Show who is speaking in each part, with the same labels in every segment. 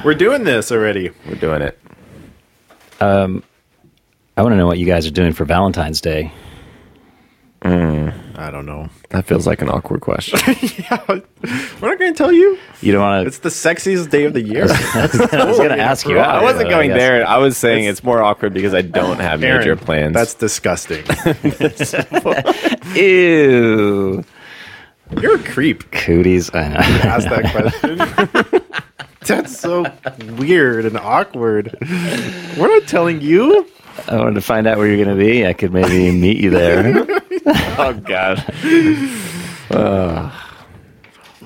Speaker 1: We're doing this already.
Speaker 2: We're doing it.
Speaker 3: Um, I want to know what you guys are doing for Valentine's Day.
Speaker 1: I don't know.
Speaker 2: That feels like an awkward question.
Speaker 1: yeah, We're not going to tell you.
Speaker 3: You don't want to.
Speaker 1: It's the sexiest day of the year.
Speaker 3: I was going to ask you.
Speaker 2: I wasn't
Speaker 3: but
Speaker 2: going
Speaker 3: guess-
Speaker 2: there. I was saying it's more awkward because I don't have
Speaker 1: Aaron,
Speaker 2: major plans.
Speaker 1: That's disgusting.
Speaker 3: Ew.
Speaker 1: You're a creep.
Speaker 3: Cooties. I know.
Speaker 1: Ask that question. That's so weird and awkward. We're not telling you.
Speaker 3: I wanted to find out where you're going to be. I could maybe meet you there.
Speaker 2: oh god.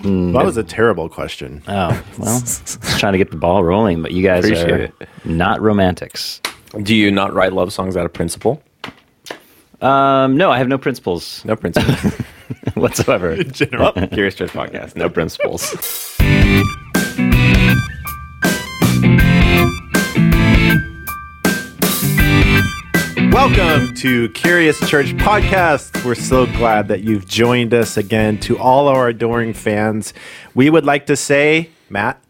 Speaker 1: That was a terrible question.
Speaker 3: Oh, well, trying to get the ball rolling, but you guys
Speaker 2: Appreciate
Speaker 3: are
Speaker 2: it.
Speaker 3: not romantics.
Speaker 2: Do you not write love songs out of principle?
Speaker 3: Um, no, I have no principles
Speaker 2: No principles.
Speaker 3: whatsoever.
Speaker 2: oh, Curious Church podcast. No principles.
Speaker 1: Welcome to Curious Church Podcast. We're so glad that you've joined us again. To all our adoring fans, we would like to say, Matt,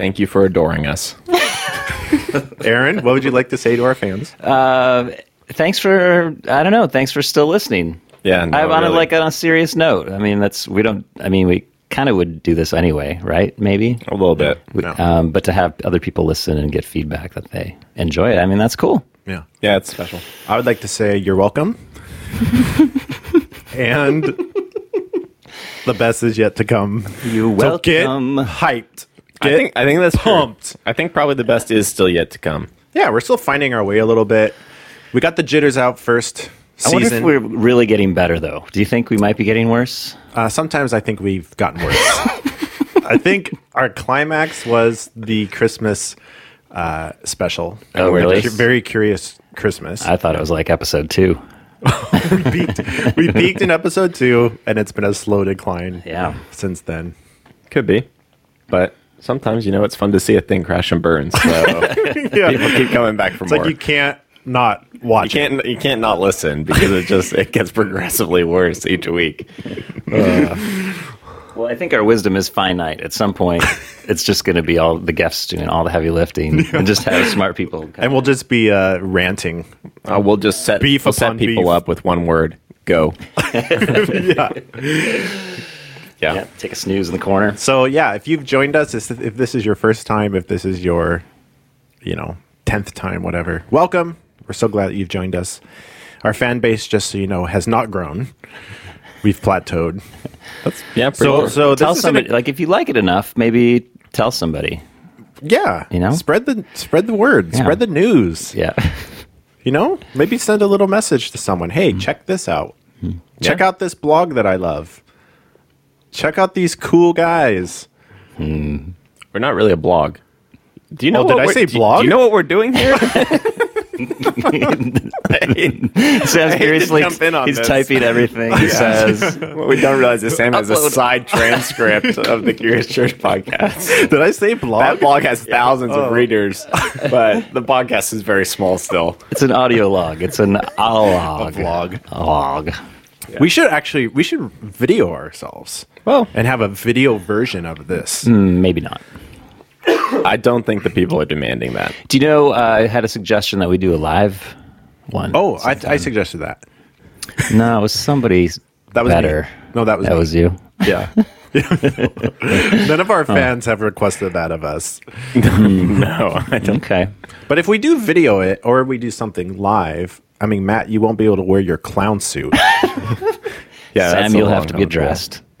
Speaker 2: Thank you for adoring us.
Speaker 1: Aaron, what would you like to say to our fans?
Speaker 3: Uh, thanks for, I don't know, thanks for still listening.
Speaker 2: Yeah, no,
Speaker 3: I want to
Speaker 2: really.
Speaker 3: like on a serious note. I mean, that's, we don't, I mean, we kind of would do this anyway, right? Maybe.
Speaker 2: a little bit.
Speaker 1: No.
Speaker 3: Um, but to have other people listen and get feedback that they enjoy it, I mean, that's cool.
Speaker 1: Yeah.
Speaker 2: Yeah, it's special.
Speaker 1: I would like to say you're welcome. and the best is yet to come.
Speaker 3: You
Speaker 1: So get
Speaker 3: welcome.
Speaker 1: hyped.
Speaker 2: I
Speaker 1: Get
Speaker 2: think I think that's true.
Speaker 1: pumped.
Speaker 2: I think probably the best is still yet to come.
Speaker 1: Yeah, we're still finding our way a little bit. We got the jitters out first
Speaker 3: I wonder if we're really getting better, though. Do you think we might be getting worse?
Speaker 1: Uh, sometimes I think we've gotten worse. I think our climax was the Christmas uh, special.
Speaker 3: Oh, really?
Speaker 1: Very curious Christmas.
Speaker 3: I thought it was like episode two.
Speaker 1: we peaked. We peaked in episode two, and it's been a slow decline.
Speaker 3: Yeah.
Speaker 1: Since then.
Speaker 2: Could be, but sometimes you know it's fun to see a thing crash and burn. So
Speaker 1: Yeah.
Speaker 2: people keep coming back for
Speaker 1: It's
Speaker 2: more.
Speaker 1: like you can't not watch.
Speaker 2: You can't you can't not listen because it just it gets progressively worse each week.
Speaker 3: Well, I think our wisdom is finite. At some point, it's just going to be all the guests doing all the heavy lifting and just have smart people.
Speaker 1: It. And we'll just be uh, ranting.
Speaker 2: Uh, we'll just set
Speaker 1: Beef
Speaker 2: we'll set people
Speaker 1: beef.
Speaker 2: up with one word: go.
Speaker 1: yeah.
Speaker 2: Yeah.
Speaker 3: Yeah, take a snooze in the corner.
Speaker 1: So yeah, if you've joined us, if if this is your first time, if this is your, you know, tenth time, whatever, welcome. We're so glad that you've joined us. Our fan base, just so you know, has not grown. We've plateaued.
Speaker 2: That's yeah.
Speaker 1: So
Speaker 2: cool.
Speaker 1: so
Speaker 3: tell somebody,
Speaker 1: gonna-
Speaker 3: like, if you like it enough, maybe tell somebody.
Speaker 1: yeah,
Speaker 3: You know?
Speaker 1: spread the spread the word,
Speaker 3: Yeah.
Speaker 1: spread the news.
Speaker 3: Yeah.
Speaker 1: You know, maybe send a little message to someone. Hey,
Speaker 3: Hmm.
Speaker 1: check this out. Check out this blog that I love. Check out these cool guys.
Speaker 2: we're not really a blog. Do you know?
Speaker 1: Oh, did I say
Speaker 2: do-
Speaker 1: blog?
Speaker 2: Do you know what we're doing here?
Speaker 3: Sam, seriously,
Speaker 2: jump in on
Speaker 3: he's
Speaker 2: this.
Speaker 3: typing everything he says.
Speaker 2: what we don't realize is Sam has a side transcript of the Curious Church podcast.
Speaker 1: Did I say blog?
Speaker 2: That blog has thousands
Speaker 1: Oh.
Speaker 2: of readers, but the podcast is very small still.
Speaker 3: It's an audio log. It's an a log.
Speaker 1: vlog.
Speaker 3: A log.
Speaker 1: We should actually we should video ourselves.
Speaker 2: Well,
Speaker 1: and have a video version of this.
Speaker 3: Mm, Maybe not.
Speaker 2: I don't think the people are demanding that.
Speaker 3: Do you know? Uh, I had a suggestion that we do a live one.
Speaker 1: Oh, I, I suggested that.
Speaker 3: no, it was somebody
Speaker 1: That was
Speaker 3: better.
Speaker 1: me. No, that was
Speaker 3: that
Speaker 1: me.
Speaker 3: was you.
Speaker 1: Yeah. None of our fans have requested that of us.
Speaker 2: No, I don't.
Speaker 3: Okay.
Speaker 1: But if we do video it or we do something live, I mean, Matt, you won't be able to wear your clown suit.
Speaker 2: Yeah, that's
Speaker 3: Sam, you'll have to be
Speaker 2: haul.
Speaker 3: dressed.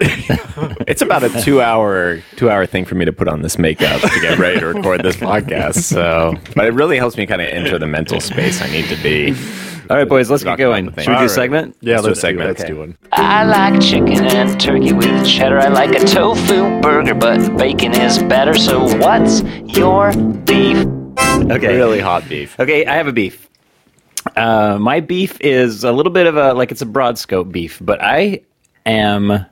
Speaker 2: It's about a two-hour two-hour thing for me to put on this makeup to get ready to record this podcast. So, but it really helps me kind of enter the mental space I need to be.
Speaker 3: All right, boys, let's
Speaker 2: Talk
Speaker 3: get going. Should we do a
Speaker 1: All right.
Speaker 3: segment?
Speaker 1: Yeah,
Speaker 2: Let's
Speaker 1: let's, do,
Speaker 2: segment.
Speaker 1: let's
Speaker 3: Okay.
Speaker 1: do one.
Speaker 4: I like chicken and turkey with cheddar. I like a tofu burger, but bacon is better. So what's your beef?
Speaker 3: Okay.
Speaker 2: Really hot beef.
Speaker 3: Okay, I have a beef. Uh, my beef is a little bit of a like it's a broad scope beef, but I am,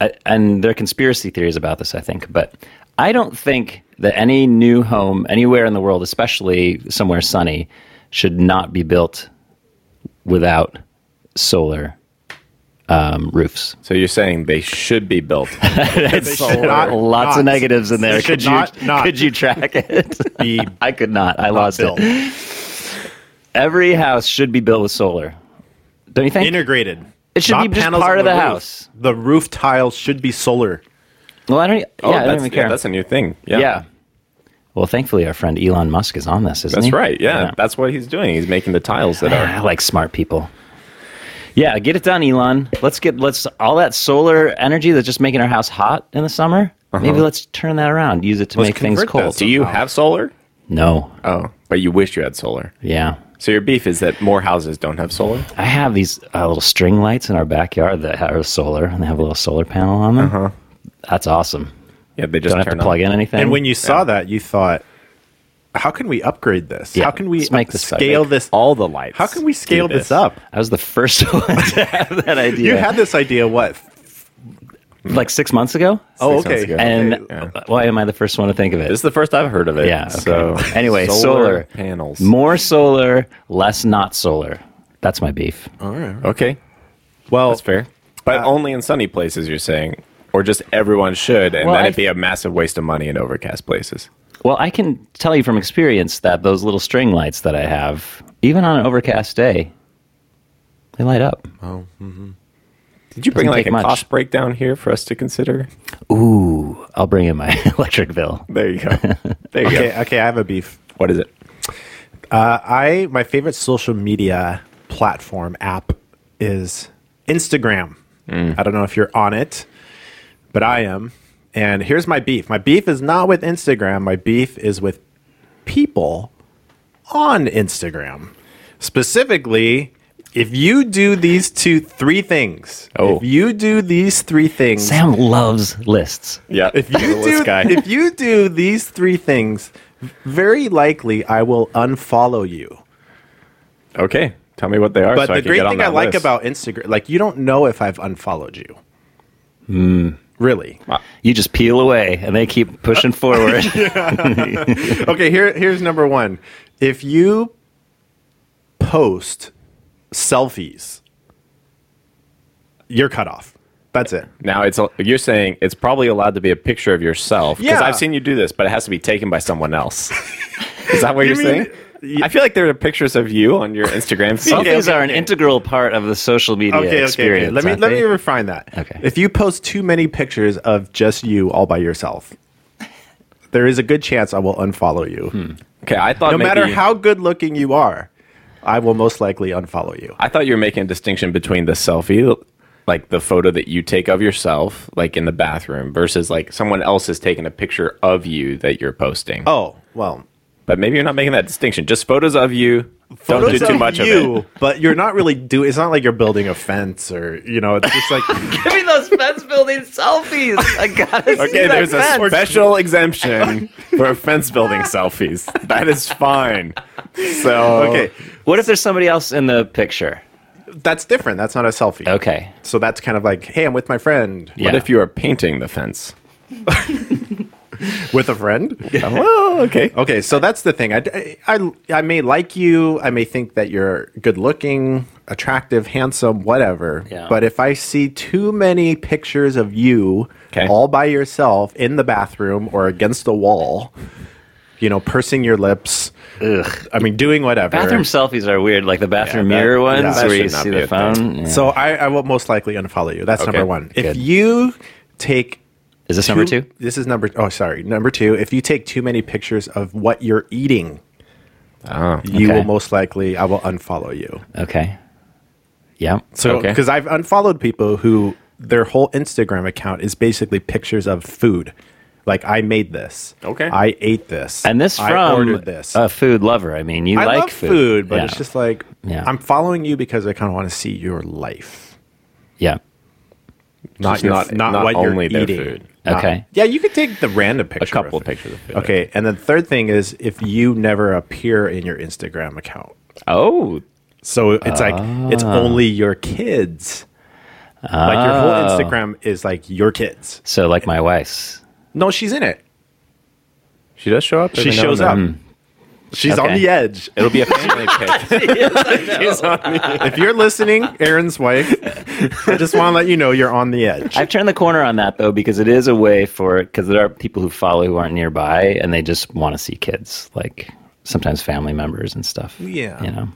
Speaker 3: I, and there are conspiracy theories about this. I think, but I don't think that any new home anywhere in the world, especially somewhere sunny, should not be built without solar um, roofs.
Speaker 2: So you're saying they should be built.
Speaker 3: It's
Speaker 1: should not-
Speaker 3: lots
Speaker 1: not-
Speaker 3: of negatives in there.
Speaker 1: they
Speaker 3: Could you
Speaker 1: not- not
Speaker 3: could you track it? I could not. I lost
Speaker 1: built.
Speaker 3: it. Every house should be built with solar. Don't you think?
Speaker 1: integrated.
Speaker 3: It should
Speaker 1: Not
Speaker 3: be just part of the
Speaker 1: roof.
Speaker 3: house.
Speaker 1: The roof tiles should be solar.
Speaker 3: well, I don't. Oh, yeah,
Speaker 2: Oh,
Speaker 3: I don't
Speaker 2: that's,
Speaker 3: even
Speaker 2: yeah,
Speaker 3: care.
Speaker 2: that's a new thing. Yeah.
Speaker 3: yeah. Well, thankfully, our friend Elon Musk is on this, isn't
Speaker 2: That's
Speaker 3: he?
Speaker 2: right. Yeah, That's what he's doing. He's making the tiles that are.
Speaker 3: I like smart people. Yeah, get it done, Elon. Let's get let's all that solar energy that's just making our house hot in the summer. Uh-huh. Maybe let's turn that around. Use it to
Speaker 1: Let's
Speaker 3: make things cold.
Speaker 2: Do you have solar?
Speaker 3: No.
Speaker 2: Oh, but you wish you had solar.
Speaker 3: Yeah.
Speaker 2: So your beef is that more houses don't have solar?
Speaker 3: I have these uh, little string lights in our backyard that are solar, and they have a little solar panel on them. Uh-huh. That's awesome.
Speaker 2: Yeah, they just
Speaker 3: Don't have
Speaker 2: turn
Speaker 3: to plug in anything.
Speaker 1: And when you saw that, you thought, "How can we upgrade this?
Speaker 3: Yeah,
Speaker 1: How can we
Speaker 3: let's make this
Speaker 1: scale this?
Speaker 2: all the lights.
Speaker 1: How can we
Speaker 2: do
Speaker 1: scale this up?"
Speaker 3: I was the first one to have that idea.
Speaker 1: You had this idea what?
Speaker 3: Like six months ago,
Speaker 1: Oh,
Speaker 2: months
Speaker 1: okay.
Speaker 2: ago.
Speaker 3: and
Speaker 1: Okay.
Speaker 2: Yeah.
Speaker 3: why am I the first one to think of it?
Speaker 2: This is the first I've heard of it.
Speaker 3: Yeah, okay.
Speaker 2: So
Speaker 3: Anyway, solar.
Speaker 2: panels.
Speaker 3: More solar, less not solar. That's my beef.
Speaker 1: All right.
Speaker 2: Okay,
Speaker 1: Well,
Speaker 2: that's fair. But
Speaker 1: Uh,
Speaker 2: only in sunny places, you're saying, or just everyone should, and
Speaker 3: Well,
Speaker 2: then
Speaker 3: I-
Speaker 2: it'd be a massive waste of money in overcast places.
Speaker 3: Well, I can tell you from experience that those little string lights that I have, even on an overcast day, they light up.
Speaker 2: Did you bring like a
Speaker 3: much.
Speaker 2: cost breakdown here for us to consider?
Speaker 3: Ooh, I'll bring in my electric bill.
Speaker 2: There you go. There you
Speaker 1: okay,
Speaker 2: go.
Speaker 1: okay. I have a beef.
Speaker 2: What is it?
Speaker 1: Uh, I my favorite social media platform app is Instagram. I don't know if you're on it, but I am. And here's my beef. My beef is not with Instagram. My beef is with people on Instagram. Specifically, if you do these two, three things.
Speaker 2: Oh.
Speaker 1: If you do these three things.
Speaker 3: Sam loves lists.
Speaker 2: Yeah,
Speaker 1: if you
Speaker 2: the list
Speaker 1: do,
Speaker 2: guy.
Speaker 1: if you do these three things, very likely I will unfollow you.
Speaker 2: okay, tell me what they are.
Speaker 1: But
Speaker 2: so
Speaker 1: the
Speaker 2: can
Speaker 1: great
Speaker 2: get
Speaker 1: thing I
Speaker 2: that
Speaker 1: like
Speaker 2: list.
Speaker 1: about Instagram, like you don't know if I've unfollowed you.
Speaker 2: Hmm.
Speaker 1: Really?
Speaker 3: You just peel away, and they keep pushing forward.
Speaker 1: okay, here here's number one. If you post selfies, you're cut off. That's it.
Speaker 2: Now it's you're saying it's probably allowed to be a picture of yourself because
Speaker 1: Yeah.
Speaker 2: I've seen you do this, but it has to be taken by someone else. Is that what
Speaker 1: You
Speaker 2: you are
Speaker 1: mean-
Speaker 2: saying? I feel like there are pictures of you on your Instagram feed.
Speaker 3: Selfies
Speaker 1: okay,
Speaker 3: are an
Speaker 1: okay.
Speaker 3: integral part of the social media
Speaker 1: Okay, okay, okay.
Speaker 3: experience.
Speaker 1: Let me let me refine that.
Speaker 3: Okay.
Speaker 1: If you post too many pictures of just you all by yourself, there is a good chance I will unfollow you.
Speaker 3: Hmm.
Speaker 2: Okay, I thought
Speaker 1: No
Speaker 2: maybe,
Speaker 1: matter how good looking you are, I will most likely unfollow you.
Speaker 2: I thought you were making a distinction between the selfie, like the photo that you take of yourself, like in the bathroom, versus like someone else is taking a picture of you that you're posting.
Speaker 1: Oh, well,
Speaker 2: But maybe you're not making that distinction. Just photos of you. don't do
Speaker 1: photos
Speaker 2: too
Speaker 1: of
Speaker 2: much
Speaker 1: you,
Speaker 2: of it.
Speaker 1: but you're not really doing. It's not like you're building a fence or you know. It's just like
Speaker 3: Give me those fence building selfies. I gotta see
Speaker 2: Okay,
Speaker 3: that
Speaker 2: there's a
Speaker 3: fence.
Speaker 2: special exemption for fence building selfies. That is fine. So
Speaker 1: okay,
Speaker 3: What if there's somebody else in the picture?
Speaker 1: that's different. That's not a selfie.
Speaker 3: Okay.
Speaker 1: So that's kind of like, hey, I'm with my friend.
Speaker 2: What if you are painting the fence?
Speaker 1: With a friend.
Speaker 2: well, oh, okay.
Speaker 1: Okay, so that's the thing. I, I, I may like you. I may think that you're good looking, attractive, handsome, whatever.
Speaker 3: Yeah.
Speaker 1: But if I see too many pictures of you
Speaker 2: Okay.
Speaker 1: all by yourself in the bathroom or against a wall, you know, pursing your lips,
Speaker 3: Ugh.
Speaker 1: I mean, doing whatever.
Speaker 3: Bathroom selfies are weird, like the bathroom
Speaker 2: Yeah, that-
Speaker 3: mirror ones
Speaker 1: yeah.
Speaker 2: That
Speaker 3: where you
Speaker 2: should not
Speaker 3: see
Speaker 2: be
Speaker 3: the
Speaker 2: a
Speaker 3: phone. Yeah.
Speaker 1: So I, I will most likely unfollow you. That's
Speaker 2: Okay,
Speaker 1: number one. If
Speaker 3: good.
Speaker 1: you take
Speaker 3: is this number two?
Speaker 1: This is number. Oh, sorry, number two. If you take too many pictures of what you're eating,
Speaker 2: Oh.
Speaker 1: you
Speaker 3: Okay.
Speaker 1: will most likely. I will unfollow you.
Speaker 3: Okay. Yeah.
Speaker 1: So
Speaker 2: Okay.
Speaker 1: because I've unfollowed people who their whole Instagram account is basically pictures of food. Like I made this.
Speaker 2: Okay.
Speaker 1: I ate this.
Speaker 3: And this from
Speaker 1: I
Speaker 3: from
Speaker 1: ordered this.
Speaker 3: a food lover. I mean, you
Speaker 1: I
Speaker 3: like
Speaker 1: love food, but
Speaker 3: Yeah.
Speaker 1: it's just like
Speaker 3: Yeah.
Speaker 1: I'm following you because I kind of want to see your life,
Speaker 3: yeah.
Speaker 1: not your,
Speaker 2: not-
Speaker 1: not,
Speaker 2: not
Speaker 1: what
Speaker 2: only
Speaker 1: you're
Speaker 2: their
Speaker 1: eating.
Speaker 2: food.
Speaker 1: Not-
Speaker 3: Okay.
Speaker 1: yeah, you could take the random picture.
Speaker 2: A couple
Speaker 1: of
Speaker 2: of pictures of food.
Speaker 1: Okay, and the third thing is if you never appear in your Instagram account.
Speaker 2: Oh,
Speaker 1: So it's like it's ah. only your kids. Like your whole
Speaker 3: Oh.
Speaker 1: Instagram is like your kids.
Speaker 3: So like my wife's.
Speaker 1: No, she's in it.
Speaker 2: she does show up.
Speaker 1: She shows up.
Speaker 2: then.
Speaker 1: She's on the edge.
Speaker 2: It'll be a family pic.
Speaker 1: if you're listening, Aaron's wife, I just want to let you know you're on the edge.
Speaker 3: I've turned the corner on that though because it is a way for because there are people who follow who aren't nearby and they just want to see kids, like sometimes family members and stuff.
Speaker 1: Yeah.
Speaker 3: you know.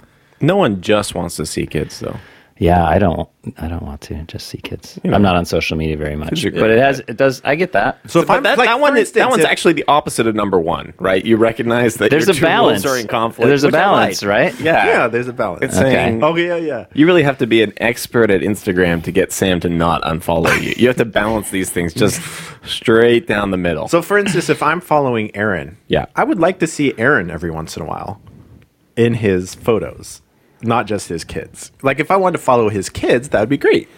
Speaker 2: no one just wants to see kids, though.
Speaker 3: Yeah, I don't. I don't want to just see kids. I'm not on social media very much,
Speaker 2: you're-
Speaker 3: but it has. It does. I get that.
Speaker 1: so if I'm
Speaker 2: that,
Speaker 1: like,
Speaker 2: that one
Speaker 1: for
Speaker 2: is that one's
Speaker 1: if-
Speaker 2: actually the opposite of number one, right? You recognize that
Speaker 3: There's
Speaker 2: your
Speaker 3: a
Speaker 2: two
Speaker 3: balance.
Speaker 2: rules are in conflict.
Speaker 3: There's a balance,
Speaker 2: like.
Speaker 3: right?
Speaker 2: Yeah,
Speaker 1: yeah, there's a balance.
Speaker 2: It's
Speaker 3: Okay.
Speaker 2: saying
Speaker 1: oh yeah, yeah.
Speaker 2: you really have to be an expert at Instagram to get Sam to not unfollow you. You have to balance these things just straight down the middle.
Speaker 1: So, for instance, if I'm following Aaron,
Speaker 2: Yeah.
Speaker 1: I would like to see Aaron every once in a while in his photos, not just his kids. Like, if I wanted to follow his kids, that would be great.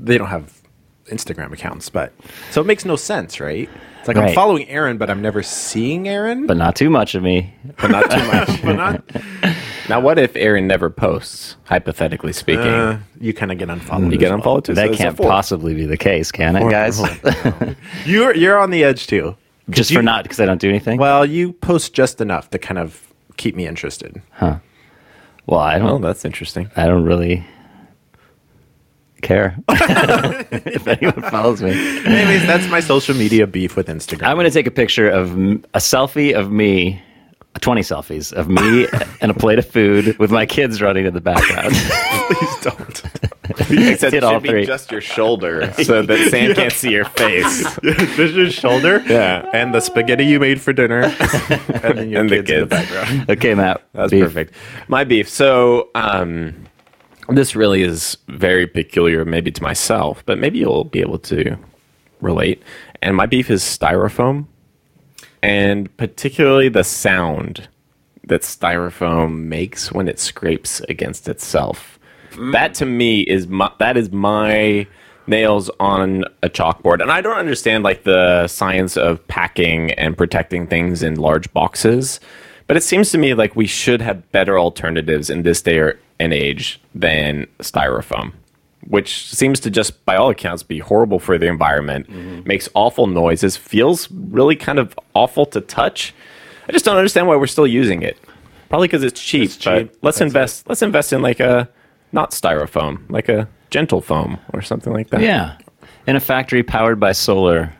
Speaker 1: They don't have Instagram accounts, but so it makes no sense, right? It's like I'm following Aaron, but I'm never seeing Aaron.
Speaker 3: But not too much of me.
Speaker 2: but not too much.
Speaker 1: but not,
Speaker 2: now, what if Aaron never posts? Hypothetically speaking,
Speaker 1: uh, you kind of get unfollowed.
Speaker 2: you get
Speaker 1: as well.
Speaker 2: unfollowed too.
Speaker 3: That
Speaker 2: it's a
Speaker 3: can't possibly be the case, can it, guys?
Speaker 1: You're you're on the edge too.
Speaker 3: just
Speaker 1: you-
Speaker 3: for not because I don't do anything.
Speaker 1: Well, you post just enough to kind of keep me interested.
Speaker 3: Well, I don't.
Speaker 2: Oh, that's interesting.
Speaker 3: I don't really care if anyone follows me.
Speaker 1: Anyways, that's my social media beef with Instagram.
Speaker 3: I'm going to take a picture of a selfie of me, 20 selfies of me and a plate of food with my kids running in the background.
Speaker 1: Please don't.
Speaker 2: Except
Speaker 3: did
Speaker 2: it
Speaker 3: all
Speaker 2: should be
Speaker 3: three.
Speaker 2: just your shoulder so that Sam can't see your face.
Speaker 1: Just your shoulder.
Speaker 2: Yeah.
Speaker 1: And the spaghetti you made for dinner. and then your
Speaker 2: And the
Speaker 1: kids, in the background.
Speaker 3: okay, Matt.
Speaker 2: That's
Speaker 3: beef.
Speaker 2: perfect. My beef. So, um, this really is very peculiar, maybe to myself, but maybe you'll be able to relate. And my beef is styrofoam, and particularly the sound that styrofoam makes when it scrapes against itself. Mm. That to me is my, that is my nails on a chalkboard. And I don't understand like the science of packing and protecting things in large boxes, but it seems to me like we should have better alternatives in this day and age than styrofoam. Which seems to just, by all accounts, be horrible for the environment, mm-hmm. makes awful noises, feels really kind of awful to touch. I just don't understand why we're still using it. Probably because it's cheap.
Speaker 1: It's
Speaker 2: but
Speaker 1: cheap.
Speaker 2: let's
Speaker 1: That's
Speaker 2: invest. Let's invest in like a not styrofoam, like a gentle foam or something like that.
Speaker 3: Yeah. In a factory powered by solar,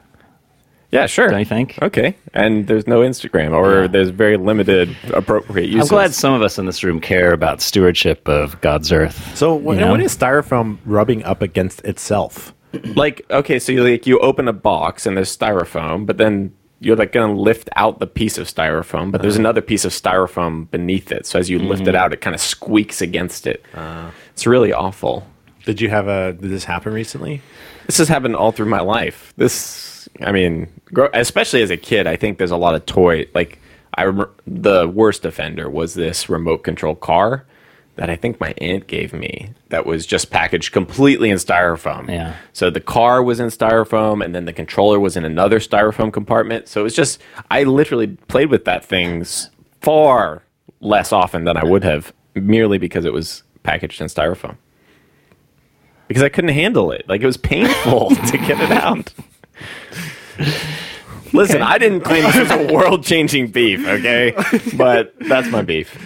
Speaker 2: yeah, sure.
Speaker 3: don't you think?
Speaker 2: Okay, and there's no Instagram, or
Speaker 3: Yeah.
Speaker 2: there's very limited appropriate uses.
Speaker 3: I'm glad some of us in this room care about stewardship of God's earth.
Speaker 1: So, what,
Speaker 3: You know?
Speaker 1: what is styrofoam rubbing up against itself?
Speaker 2: like okay, so you like you open a box and there's styrofoam, but then you're like gonna lift out the piece of styrofoam, but there's uh-huh. another piece of styrofoam beneath it. So as you lift it mm-hmm. out, it kind of squeaks against it. Uh. it's really awful.
Speaker 1: Did you have a? Did this happen recently?
Speaker 2: This has happened all through my life. This, I mean, gro- especially as a kid, I think there's a lot of toy. Like, I remember the worst offender was this remote control car that I think my aunt gave me that was just packaged completely in styrofoam.
Speaker 3: Yeah.
Speaker 2: So the car was in styrofoam, and then the controller was in another styrofoam compartment. So it was just, I literally played with that things far less often than I would have, merely because it was packaged in styrofoam because I couldn't handle it. Like it was painful to get it out. Listen, I didn't claim this was a world changing beef, okay? But that's my beef.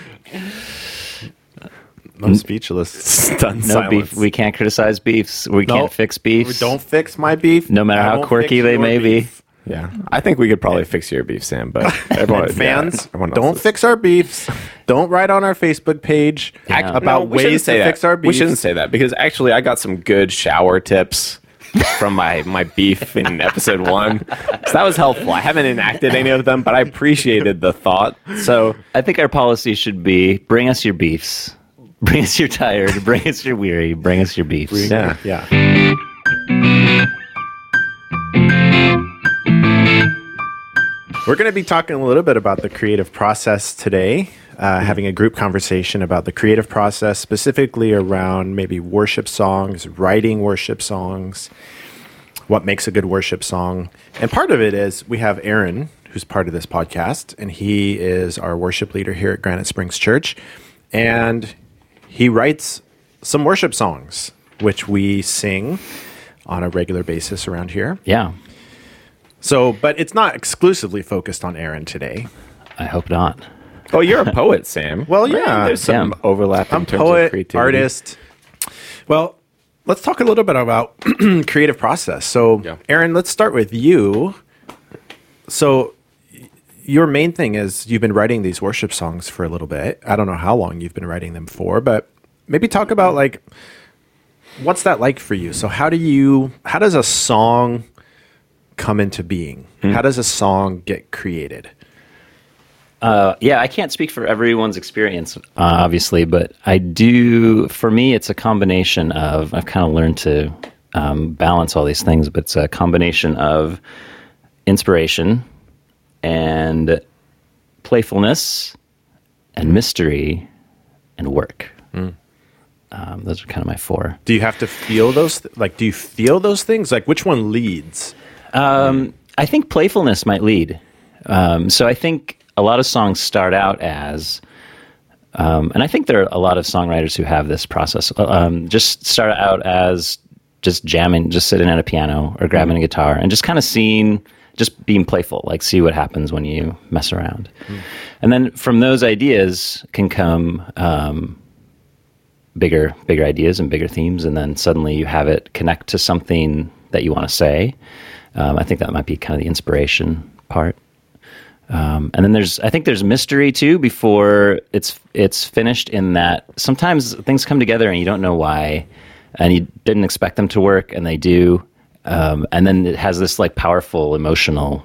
Speaker 1: I'm speechless.
Speaker 2: Stunned
Speaker 3: No
Speaker 2: silence.
Speaker 3: beef. We can't criticize beefs. We
Speaker 1: No.
Speaker 3: can't fix beefs.
Speaker 1: Don't fix my beef.
Speaker 3: No matter
Speaker 1: I
Speaker 3: how
Speaker 1: won't
Speaker 3: quirky
Speaker 1: fix
Speaker 3: they
Speaker 1: your
Speaker 3: may be.
Speaker 1: beef.
Speaker 2: yeah, I think we could probably fix your beef, Sam. But everyone,
Speaker 1: And fans,
Speaker 2: yeah, everyone
Speaker 1: don't
Speaker 2: else's.
Speaker 1: fix our beefs. Don't write on our Facebook page
Speaker 3: Yeah.
Speaker 2: No,
Speaker 1: about
Speaker 2: we shouldn't
Speaker 1: ways to
Speaker 2: say that.
Speaker 1: fix our beefs.
Speaker 2: We shouldn't say that because actually, I got some good shower tips from my my beef in episode one. So that was helpful. I haven't enacted any of them, but I appreciated the thought. So
Speaker 3: I think our policy should be bring us your beefs. Bring us your tired. Bring us your weary. Bring us your beefs.
Speaker 2: yeah,
Speaker 1: Yeah. We're going to be talking a little bit about the creative process today, uh, having a group conversation about the creative process, specifically around maybe worship songs, writing worship songs, what makes a good worship song. And part of it is we have Aaron, who's part of this podcast, and he is our worship leader here at Granite Springs Church. And he writes some worship songs, which we sing on a regular basis around here.
Speaker 3: Yeah.
Speaker 1: So, but it's not exclusively focused on Aaron today.
Speaker 3: I hope not.
Speaker 2: Oh, you're a poet, Sam.
Speaker 1: Well,
Speaker 2: Right?
Speaker 1: yeah.
Speaker 2: There's some
Speaker 3: Yeah.
Speaker 2: overlap in
Speaker 1: I'm
Speaker 2: terms of
Speaker 1: poet,
Speaker 2: creativity.
Speaker 1: artist. Well, let's talk a little bit about creative process. So,
Speaker 2: Yeah.
Speaker 1: Aaron, let's start with you. So, y- your main thing is you've been writing these worship songs for a little bit. I don't know how long you've been writing them for, but maybe talk about like what's that like for you? So, how do you how does a song come into being? How does a song get created?
Speaker 3: Uh, yeah, I can't speak for everyone's experience, uh, obviously, but I do. For me, it's a combination of. I've kind of learned to um, balance all these things, but it's a combination of inspiration and playfulness and mystery and work. Um, those are kind of my four.
Speaker 1: Do you have to feel those th- like do you feel those things? Like which one leads?
Speaker 3: I think playfulness might lead. Um, so I think a lot of songs start out as, um, and I think there are a lot of songwriters who have this process. uh, Um, just start out as just jamming, just sitting at a piano or grabbing a guitar and just kind of seeing, just being playful, like see what happens when you mess around. And then from those ideas can come um, bigger, bigger ideas and bigger themes, and then suddenly you have it connect to something that you want to say. Um, I think that might be kind of the inspiration part. Um, and then there's, I think there's mystery too before it's it's finished. In that sometimes things come together and you don't know why, and you didn't expect them to work, and they do. Um, and then it has this like powerful emotional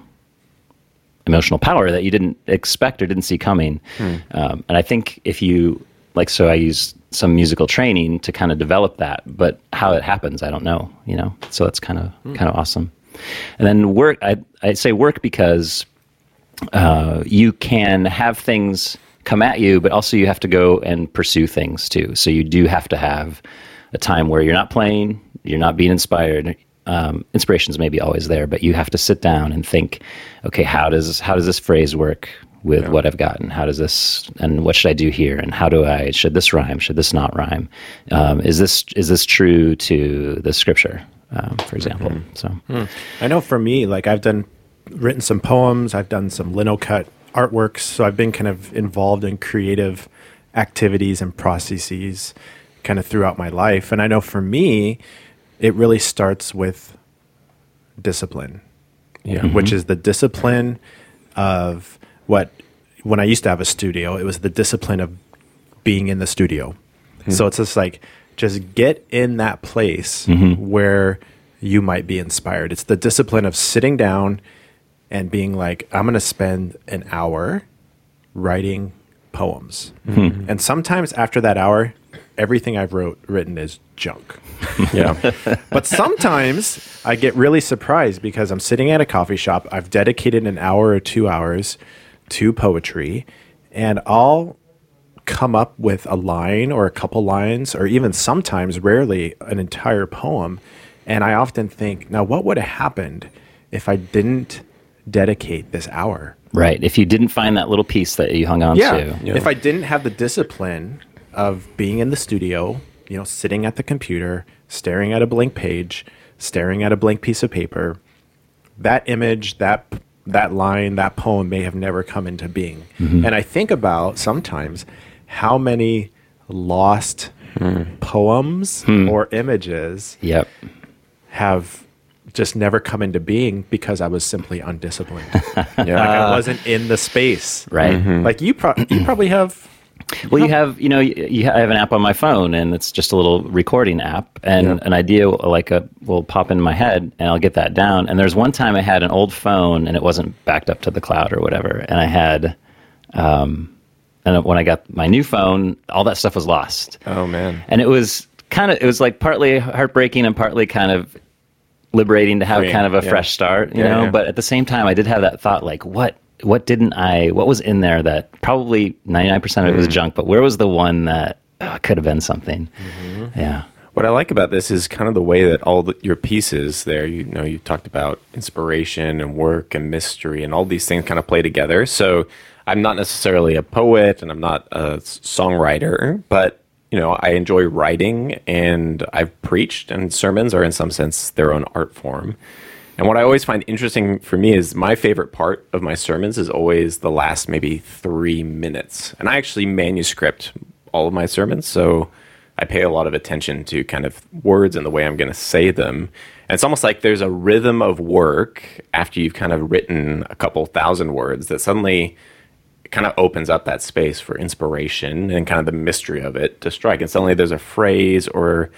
Speaker 3: emotional power that you didn't expect or didn't see coming. Um, and I think if you like, so I use some musical training to kind of develop that, but how it happens, I don't know. You know, so that's kind of kind of awesome. And then work, I I say work because uh, you can have things come at you, but also you have to go and pursue things too. So you do have to have a time where you're not playing, you're not being inspired. Um, inspiration's maybe always there, but you have to sit down and think, okay, how does how does this phrase work with what I've gotten? How does this and what should I do here? And how do I should this rhyme? Should this not rhyme? Um, is this is this true to the scripture, um, for example? So
Speaker 1: I know for me, like I've done written some poems, I've done some lino cut artworks, so I've been kind of involved in creative activities and processes kind of throughout my life. And I know for me, it really starts with discipline.
Speaker 2: Yeah. Mm-hmm.
Speaker 1: Which is the discipline of what when I used to have a studio, it was the discipline of being in the studio. Hmm. So it's just like just get in that place mm-hmm. where you might be inspired. It's the discipline of sitting down and being like, I'm going to spend an hour writing poems. Hmm. And sometimes after that hour, everything I've wrote written is junk.
Speaker 2: Yeah.
Speaker 1: But sometimes I get really surprised because I'm sitting at a coffee shop. I've dedicated an hour or two hours to poetry, and I'll come up with a line or a couple lines, or even sometimes, rarely, an entire poem. And I often think, now what would have happened if I didn't dedicate this hour?
Speaker 3: right, if you didn't find that little piece that you hung on to, Yeah.
Speaker 1: If I didn't have the discipline of being in the studio, you know, sitting at the computer, staring at a blank page, staring at a blank piece of paper, that image, that that line, that poem may have never come into being. Mm-hmm. And I think about sometimes how many lost hmm. poems hmm. or images
Speaker 3: Yep.
Speaker 1: have just never come into being because I was simply undisciplined.
Speaker 2: Yeah.
Speaker 1: like I uh, wasn't in the space.
Speaker 3: Right. Mm-hmm.
Speaker 1: Like you, pro- you probably have.
Speaker 3: Well, you have, you know, you, you I have an app on my phone, and it's just a little recording app, and
Speaker 1: Yeah.
Speaker 3: an idea like a will pop in my head, and I'll get that down. And there's one time I had an old phone, and it wasn't backed up to the cloud or whatever, and I had, um, and when I got my new phone, all that stuff was lost,
Speaker 2: oh man.
Speaker 3: and it was kind of, it was like partly heartbreaking and partly kind of liberating to have kind of a
Speaker 2: yeah.
Speaker 3: fresh start, you
Speaker 2: Yeah,
Speaker 3: know. But at the same time, I did have that thought, like, what, what didn't I, what was in there that probably ninety nine percent of
Speaker 2: Mm.
Speaker 3: it was junk, but where was the one that uh, could have been something?
Speaker 2: Mm-hmm.
Speaker 3: Yeah,
Speaker 2: What I like about this is kind of the way that all the, your pieces there, you know, you talked about inspiration and work and mystery and all these things kind of play together. So I'm not necessarily a poet and I'm not a songwriter, but you know, I enjoy writing and I've preached and sermons are in some sense their own art form. And what I always find interesting for me is my favorite part of my sermons is always the last maybe three minutes. And I actually manuscript all of my sermons, so I pay a lot of attention to kind of words and the way I'm going to say them. And it's almost like there's a rhythm of work after you've kind of written a couple thousand words that suddenly kind of opens up that space for inspiration and kind of the mystery of it to strike. And suddenly there's a phrase or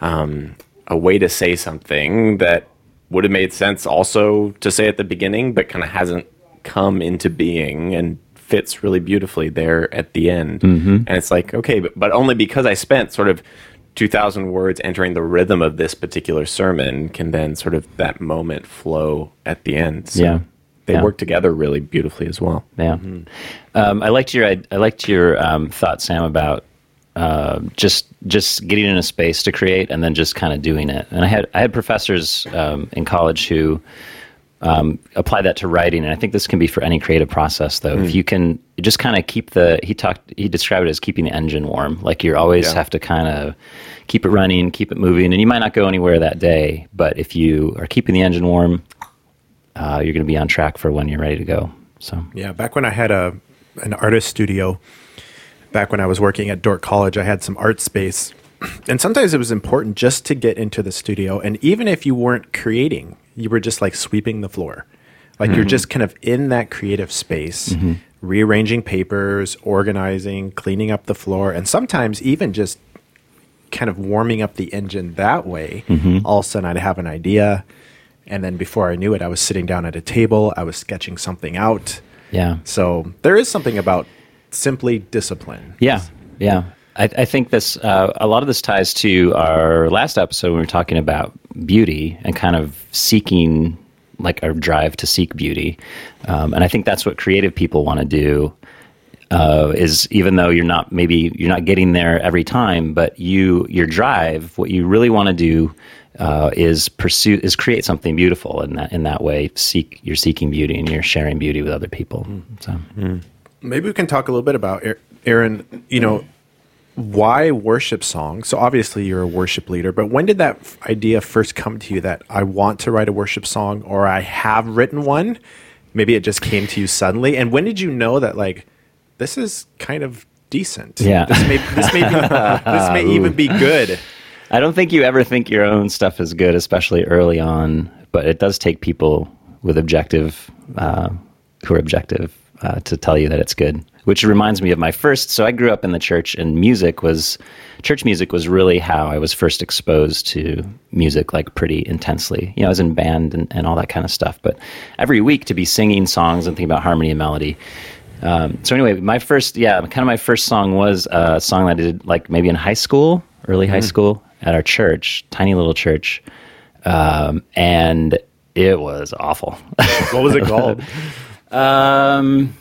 Speaker 2: um, a way to say something that would have made sense also to say at the beginning, but kind of hasn't come into being and fits really beautifully there at the end. And it's like, okay, but, but only because I spent sort of 2,000 words entering the rhythm of this particular sermon can then sort of that moment flow at the end. So
Speaker 3: Yeah.
Speaker 2: They
Speaker 3: Yeah.
Speaker 2: work together really beautifully as well.
Speaker 3: Yeah, um, I liked your I, I liked your um, thought, Sam, about uh, just just getting in a space to create and then just kind of doing it. And I had I had professors um, in college who um, apply that to writing, and I think this can be for any creative process. Though, if you can just kind of keep the he talked he described it as keeping the engine warm. Like you always
Speaker 2: Yeah.
Speaker 3: have to kind of keep it running, keep it moving, and you might not go anywhere that day, but if you are keeping the engine warm, uh, you're going to be on track for when you're ready to go. So.
Speaker 1: Yeah, back when I had a an artist studio, back when I was working at Dordt College, I had some art space. And sometimes it was important just to get into the studio. And even if you weren't creating, you were just like sweeping the floor. Like you're mm-hmm. just kind of in that creative space, mm-hmm. rearranging papers, organizing, cleaning up the floor, and sometimes even just kind of warming up the engine that way. Mm-hmm. All of a sudden, I'd have an idea. And then before I knew it, I was sitting down at a table, I was sketching something out.
Speaker 3: Yeah.
Speaker 1: So there is something about simply discipline.
Speaker 3: Yeah. Yeah. I, I think this, uh, a lot of this ties to our last episode when we were talking about beauty and kind of seeking, like our drive to seek beauty. Um, and I think that's what creative people want to do. Uh, is even though you're not maybe you're not getting there every time, but you your drive, what you really want to do uh, is pursue is create something beautiful, and that in that way, seek you're seeking beauty and you're sharing beauty with other people. So
Speaker 1: Maybe we can talk a little bit about Aaron. You know, why worship songs? So obviously you're a worship leader, but when did that idea first come to you that I want to write a worship song or I have written one? Maybe it just came to you suddenly. And when did you know that like this is kind of decent?
Speaker 3: Yeah.
Speaker 1: this may this may be, this may even be good.
Speaker 3: I don't think you ever think your own stuff is good, especially early on. But it does take people with objective, uh, who are objective, uh, to tell you that it's good. Which reminds me of my first. So I grew up in the church, and music was, church music was really how I was first exposed to music, like pretty intensely. You know, I was in band and, and all that kind of stuff. But every week to be singing songs and thinking about harmony and melody. Um, so anyway, my first, yeah, kind of my first song was a song that I did like maybe in high school, early high school at our church, tiny little church, um, and it was awful.
Speaker 1: What was it called?
Speaker 3: Um,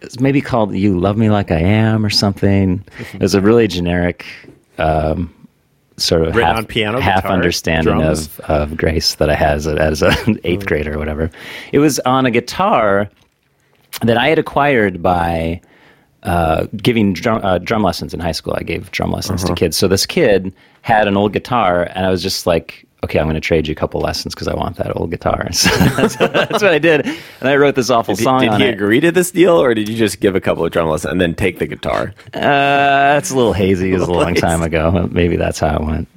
Speaker 3: it's maybe called "You Love Me Like I Am" or something. It was a really generic. Um, Sort of
Speaker 1: Written
Speaker 3: half,
Speaker 1: on piano,
Speaker 3: half
Speaker 1: guitar,
Speaker 3: understanding
Speaker 1: drums?
Speaker 3: of, of grace that I had as, a, as an eighth grader or whatever. It was on a guitar that I had acquired by uh, giving drum, uh, drum lessons in high school. I gave drum lessons to kids. So this kid had an old guitar, and I was just like, okay, I'm going to trade you a couple lessons because I want that old guitar. So that's, that's what I did. And I wrote this awful
Speaker 2: Did,
Speaker 3: song
Speaker 2: did he
Speaker 3: it.
Speaker 2: agree to this deal, or did you just give a couple of drum lessons and then take the guitar?
Speaker 3: Uh, that's a little hazy. It was a long time ago. Maybe that's how it went.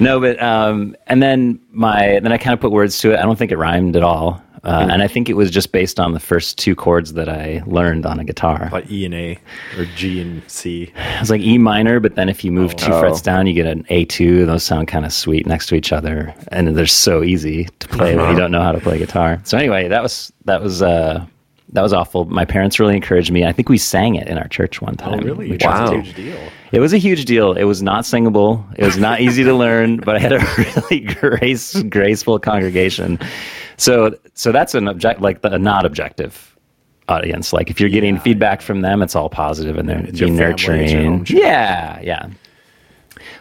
Speaker 3: No, but um, and then my then I kind of put words to it. I don't think it rhymed at all, uh, and I think it was just based on the first two chords that I learned on a guitar.
Speaker 1: like E and A or G and C.
Speaker 3: It was like E minor, but then if you move two
Speaker 2: Oh.
Speaker 3: frets down, you get an A2. Those sound kind of sweet next to each other, and they're so easy to play when you don't know how to play guitar. So anyway, that was that was uh, that was awful. My parents really encouraged me. I think we sang it in our church one time.
Speaker 1: Oh, really?
Speaker 3: Tried
Speaker 1: a
Speaker 2: Wow.
Speaker 1: huge deal.
Speaker 3: It was a huge deal. It was not singable. It was not easy to learn, but I had a really grace, graceful congregation. So, so that's an object, like the, a not objective audience. Like if you're getting feedback from them, it's all positive and they're being
Speaker 1: family, it's your
Speaker 3: nurturing. Yeah, yeah.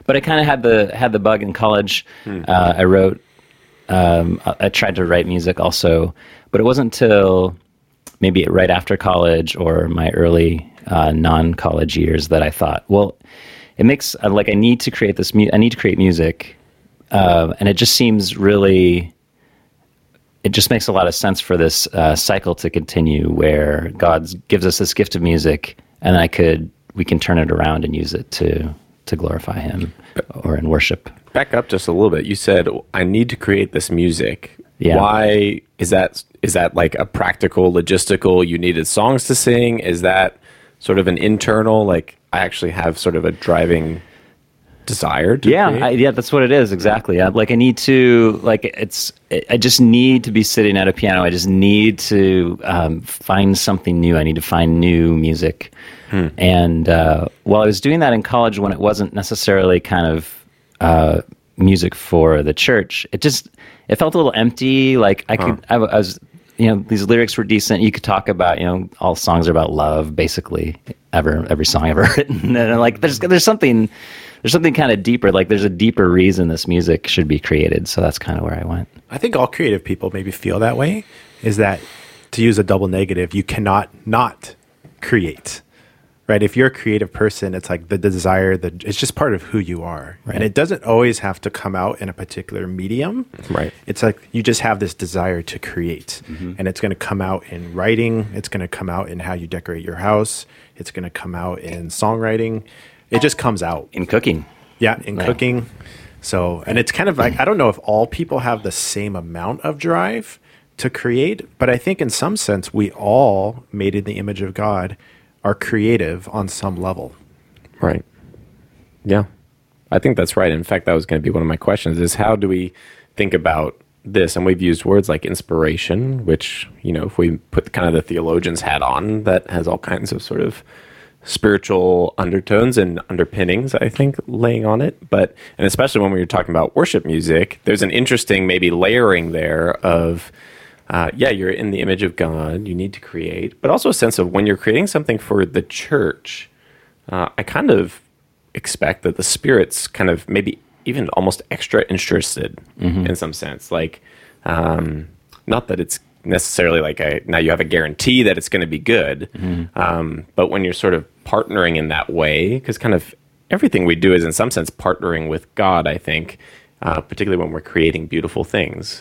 Speaker 3: But I kind of had the had the bug in college. Uh, I wrote. Um, I, I tried to write music also, but it wasn't until maybe right after college or my early uh, non-college years that I thought, well, it makes uh, like I need to create this. Mu- I need to create music, uh, and it just seems really it just makes a lot of sense for this uh, cycle to continue, where God gives us this gift of music, and I could we can turn it around and use it to to glorify Him or in worship.
Speaker 2: Back up just a little bit. You said I need to create this music.
Speaker 3: Yeah.
Speaker 2: Why is that? Is that like a practical, logistical? You needed songs to sing. Is that sort of an internal? Like I actually have sort of a driving desire. To
Speaker 3: yeah? I, yeah that's what it is exactly. I, like i need to like it's i just need to be sitting at a piano. I just need to um, find something new. I need to find new music. And uh, while i was doing that in college when it wasn't necessarily kind of uh, music for the church it just it felt a little empty. Like i could I was you know these lyrics were decent. You could talk about you know all songs are about love basically ever every song ever written. And like there's there's something there's something kind of deeper like there's a deeper reason this music should be created so that's kind of where i went
Speaker 1: I think all creative people maybe feel that way. Is that to use a double negative, you cannot not create, right? If you're a creative person, it's like the desire, the it's just part of who you are, right. and it doesn't always have to come out in a particular medium,
Speaker 2: Right.
Speaker 1: It's like you just have this desire to create, mm-hmm. and it's going to come out in writing. It's going to come out in how you decorate your house. It's going to come out in songwriting. It just comes out.
Speaker 3: in cooking
Speaker 1: Yeah, in
Speaker 3: Right.
Speaker 1: cooking. So, and it's kind of like I don't know if all people have the same amount of drive to create, but I think in some sense we all made in the image of God are creative on some level.
Speaker 2: Right. Yeah. I think that's right. In fact, that was going to be one of my questions is how do we think about this? And we've used words like inspiration, which, you know, if we put kind of the theologian's hat on, that has all kinds of sort of spiritual undertones and underpinnings, I think, laying on it. But, and especially when we were talking about worship music, there's an interesting maybe layering there of, uh, yeah, you're in the image of God, you need to create, but also a sense of when you're creating something for the church, uh, I kind of expect that the spirit's kind of maybe even almost extra interested in some sense. Like, um, not that it's necessarily like a now you have a guarantee that it's going to be good, um, but when you're sort of partnering in that way, because kind of everything we do is in some sense partnering with God. I think, uh, particularly when we're creating beautiful things.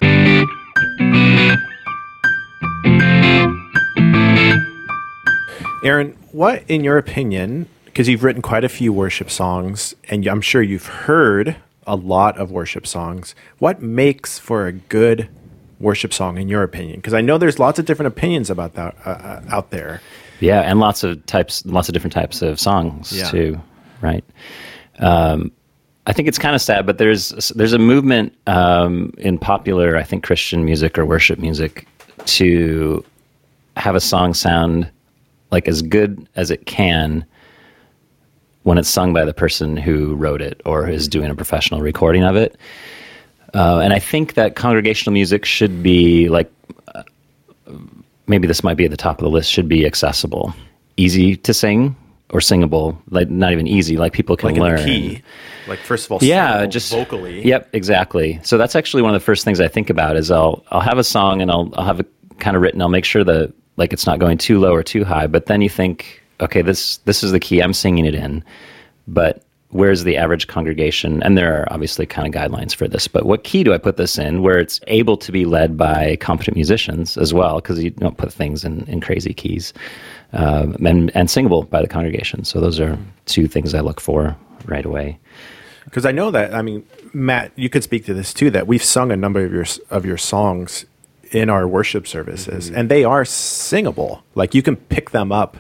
Speaker 1: Aaron, what, in your opinion, because you've written quite a few worship songs, and I'm sure you've heard a lot of worship songs, what makes for a good worship song, in your opinion? Because I know there's lots of different opinions about that uh, uh, out there.
Speaker 3: Yeah, and lots of types, lots of different types of songs
Speaker 1: Yeah.
Speaker 3: too, right? Um, I think it's kind of sad, but there's there's a movement um, in popular, I think, Christian music or worship music to have a song sound like as good as it can when it's sung by the person who wrote it or is doing a professional recording of it. Uh, and I think that congregational music should be like maybe this might be at the top of the list should be accessible easy to sing or singable like not even easy like people can
Speaker 1: Like in
Speaker 3: learn
Speaker 1: key. Like, first of all,
Speaker 3: yeah just
Speaker 1: vocally.
Speaker 3: yep exactly so that's actually one of the first things i think about is i'll i'll have a song and i'll i'll have it kind of written i'll make sure that like it's not going too low or too high but then you think okay this this is the key i'm singing it in but where's the average congregation and there are obviously kind of guidelines for this but what key do i put this in where it's able to be led by competent musicians as well because you don't put things in, in crazy keys um, and, and singable by the congregation so those are two things i look for right away
Speaker 1: Because I know that I mean, Matt, you could speak to this too. That we've sung a number of your of your songs in our worship services, and they are singable. Like you can pick them up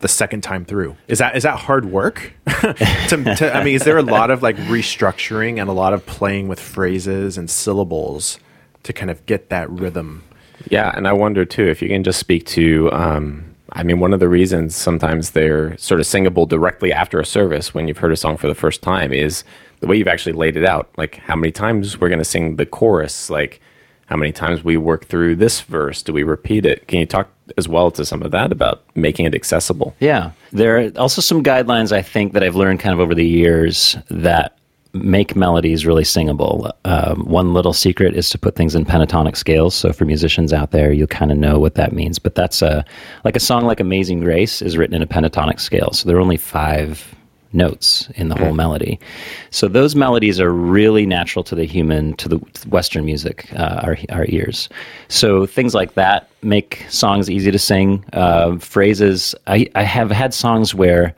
Speaker 1: the second time through. Is that is that hard work? to, to, I mean, is there a lot of like restructuring and a lot of playing with phrases and syllables to kind of get that rhythm?
Speaker 2: Yeah, and I wonder too if you can just speak to. Um, I mean, one of the reasons sometimes they're sort of singable directly after a service when you've heard a song for the first time is the way you've actually laid it out. Like how many times we're going to sing the chorus, like how many times we work through this verse. Do we repeat it? Can you talk as well to some of that about making it accessible?
Speaker 3: Yeah. There are also some guidelines I think that I've learned kind of over the years that make melodies really singable. Um, one little secret is to put things in pentatonic scales. So for musicians out there, you kind of know what that means. But that's a like a song like Amazing Grace is written in a pentatonic scale. So there are only five notes in the whole melody. So those melodies are really natural to the human, to the Western music, uh, our our ears. So things like that make songs easy to sing. Uh, phrases. I I have had songs where.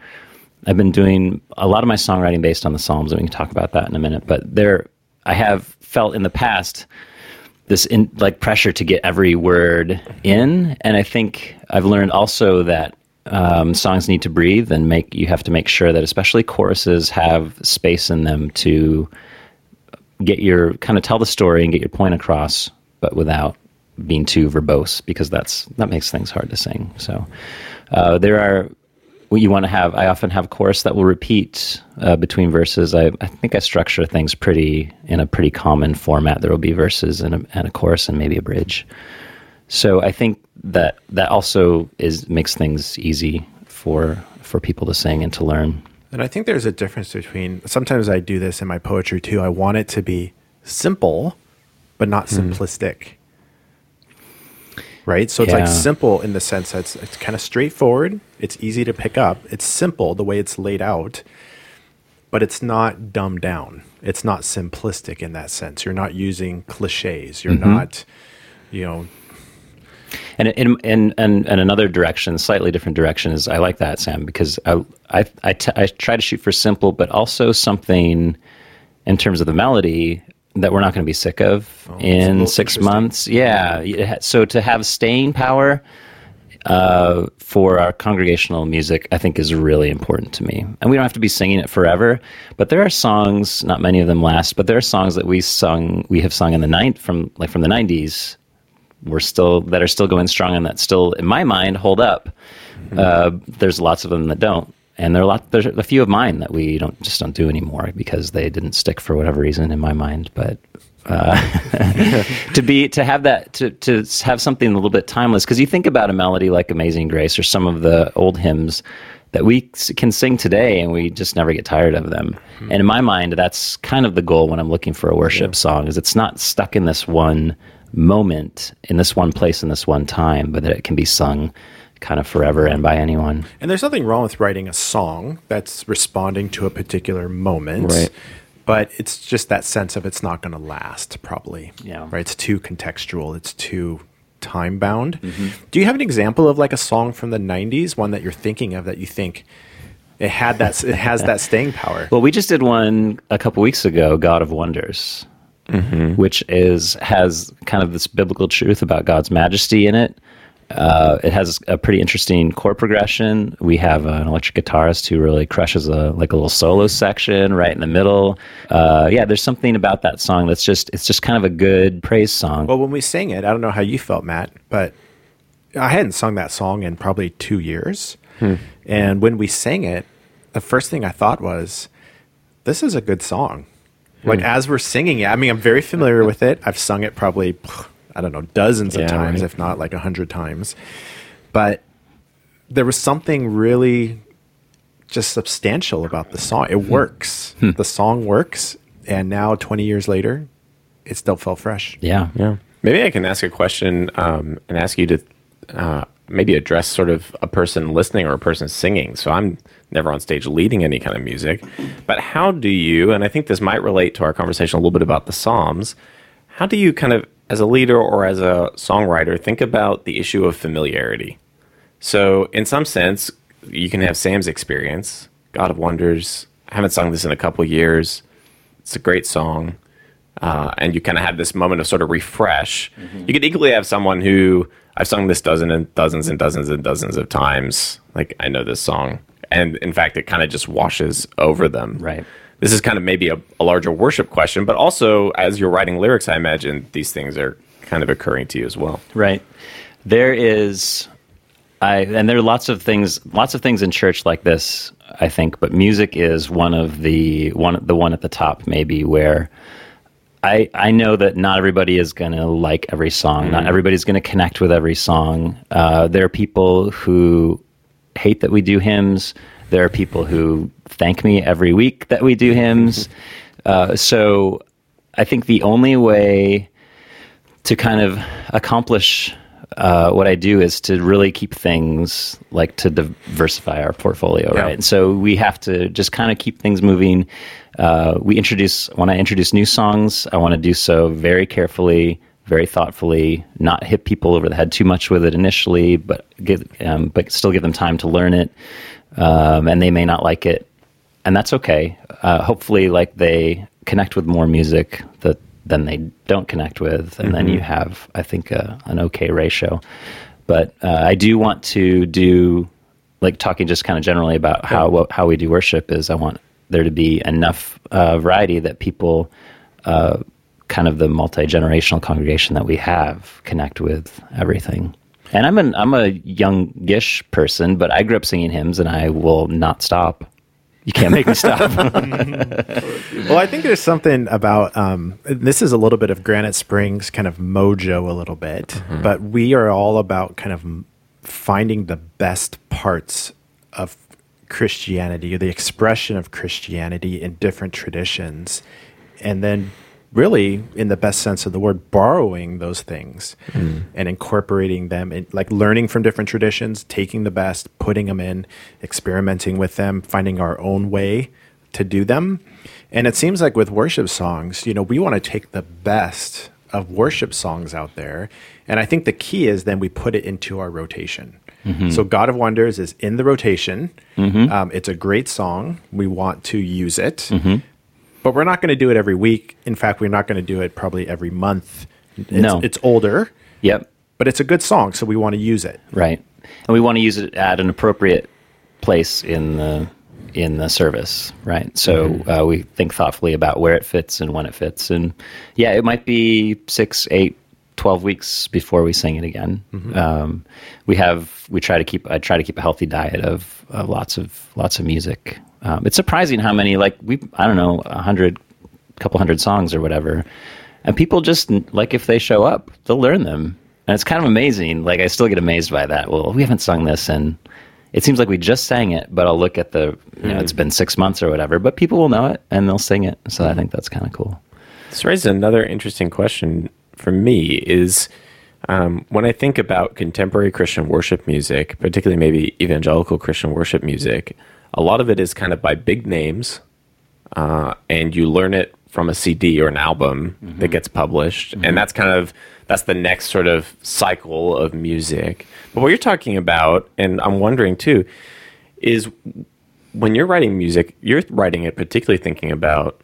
Speaker 3: I've been doing a lot of my songwriting based on the Psalms, and we can talk about that in a minute. But there, I have felt in the past this in, like pressure to get every word in, and I think I've learned also that um, songs need to breathe, and make you have to make sure that especially choruses have space in them to get your kind of tell the story and get your point across, but without being too verbose, because that's that makes things hard to sing. So uh, there are what you want to have. I often have a chorus that will repeat uh, between verses. I, I think I structure things pretty in a pretty common format. There will be verses and a, and a chorus and maybe a bridge. So I think that that also is makes things easy for for people to sing and to learn.
Speaker 1: And I think there's a difference between sometimes I do this in my poetry too. I want it to be simple, but not hmm. simplistic. Right? So it's like simple in the sense that it's, it's kind of straightforward, it's easy to pick up, it's simple the way it's laid out, but it's not dumbed down. It's not simplistic in that sense. You're not using cliches. You're mm-hmm. not, you know,
Speaker 3: And in, in, in, in another direction, slightly different direction, is I like that, Sam, because I, I, I, t- I try to shoot for simple, but also something in terms of the melody that we're not going to be sick of
Speaker 1: a
Speaker 3: in six months. Yeah. So to have staying power uh, for our congregational music, I think is really important to me. And we don't have to be singing it forever, but there are songs, not many of them last, but there are songs that we sung, we have sung in the ninth from like from the '90s we're still that are still going strong and that still in my mind hold up. Uh, there's lots of them that don't. And there are a lot there's a few of mine that we don't just don't do anymore because they didn't stick for whatever reason in my mind. But uh, to be to have that to to have something a little bit timeless because you think about a melody like amazing grace or some of the old hymns that we can sing today and we just never get tired of them. And in my mind that's kind of the goal when i'm looking for a worship song is it's not stuck in this one moment in this one place in this one time but that it can be sung kind of forever and by anyone
Speaker 1: And there's nothing wrong with writing a song that's responding to a particular moment.
Speaker 2: Right.
Speaker 1: But it's just that sense of it's not going to last, probably.
Speaker 3: Yeah.
Speaker 1: Right. It's too contextual. It's too time bound.
Speaker 3: Mm-hmm.
Speaker 1: Do you have an example of like a song from the 90s, one that you're thinking of that you think it had that, it has that staying power?
Speaker 3: Well, we just did one a couple weeks ago, God of Wonders, which is has kind of this biblical truth about God's majesty in it. Uh, it has a pretty interesting chord progression. We have an electric guitarist who really crushes a like a little solo section right in the middle. Uh, yeah, there's something about that song that's just it's just kind of a good praise song.
Speaker 1: Well, when we sang it, I don't know how you felt, Matt, but I hadn't sung that song in probably two years. And when we sang it, the first thing I thought was, this is a good song. Like as we're singing it, I mean, I'm very familiar with it. I've sung it probably, I don't know, dozens of
Speaker 2: Yeah,
Speaker 1: times,
Speaker 2: right.
Speaker 1: if not like a hundred times. But there was something really just substantial about the song. It works. The song works. And now, 20 years later, it still felt fresh.
Speaker 3: yeah,
Speaker 2: Yeah. Maybe I can ask a question um, and ask you to uh, maybe address sort of a person listening or a person singing. So I'm never on stage leading any kind of music, but how do you, and I think this might relate to our conversation a little bit about the Psalms, how do you kind of, as a leader or as a songwriter, think about the issue of familiarity? So, in some sense, you can have Sam's experience, God of Wonders. I haven't sung this in a couple years. It's a great song. Uh, and you kind of have this moment of sort of refresh. You could equally have someone who I've sung this dozen and dozens and dozens and dozens of times. Like, I know this song. And in fact, it kind of just washes over them.
Speaker 3: Right.
Speaker 2: This is kind of maybe a, a larger worship question, but also as you're writing lyrics, I imagine these things are kind of occurring to you as well.
Speaker 3: Right. There is I and there are lots of things lots of things in church like this, I think, but music is one of the one the one at the top maybe where I I know that not everybody is going to like every song. Not everybody's going to connect with every song. Uh, there are people who hate that we do hymns. There are people who thank me every week that we do hymns. Uh, so I think the only way to kind of accomplish uh, what I do is to really keep things like to diversify our portfolio,
Speaker 1: Yeah.
Speaker 3: right? And so we have to just kind of keep things moving. Uh, we introduce when I introduce new songs, I want to do so very carefully, very thoughtfully, not hit people over the head too much with it initially, but give, um, but still give them time to learn it. Um, and they may not like it, and that's okay. Uh, hopefully, like they connect with more music that than they don't connect with, and then you have, I think, a, an okay ratio. But uh, I do want to do, like talking just kind of generally about how what, how we do worship is. I want there to be enough uh, variety that people, uh, kind of the multi generational congregation that we have, connect with everything. And I'm an I'm a youngish person, but I grew up singing hymns, and I will not stop. You can't make me stop.
Speaker 1: Well, I think there's something about um, this is a little bit of Granite Springs kind of mojo, a little bit, but we are all about kind of finding the best parts of Christianity or the expression of Christianity in different traditions, and then really, in the best sense of the word, borrowing those things mm. and incorporating them, in, like learning from different traditions, taking the best, putting them in, experimenting with them, finding our own way to do them. And it seems like with worship songs, you know, we want to take the best of worship songs out there. And I think the key is then we put it into our rotation. Mm-hmm. So God of Wonders is in the rotation. Mm-hmm. Um, it's a great song. We want to use it, mm-hmm. But we're not going to do it every week. In fact, we're not going to do it probably every month. It's,
Speaker 3: No.
Speaker 1: it's older,
Speaker 3: yep.
Speaker 1: but it's a good song, so we want to use it.
Speaker 3: Right. And we want to use it at an appropriate place in the in the service, right? So uh, we think thoughtfully about where it fits and when it fits. And yeah, it might be six, eight, 12 weeks before we sing it again. Um, we have we try to keep I try to keep a healthy diet of, of lots of lots of music. Um, it's surprising how many like we I don't know a hundred, couple hundred songs or whatever, and people just like if they show up, they'll learn them, and it's kind of amazing. Like I still get amazed by that. Well, we haven't sung this and. It seems like we just sang it, but I'll look at the, you know, it's been six months or whatever, but people will know it and they'll sing it. So I think that's kind of cool.
Speaker 2: This raises another interesting question for me is um, when I think about contemporary Christian worship music, particularly maybe evangelical Christian worship music, a lot of it is kind of by big names, uh, and you learn it from a CD or an album that gets published, and that's kind of that's the next sort of cycle of music. But what you're talking about, and I'm wondering too, is when you're writing music, you're writing it particularly thinking about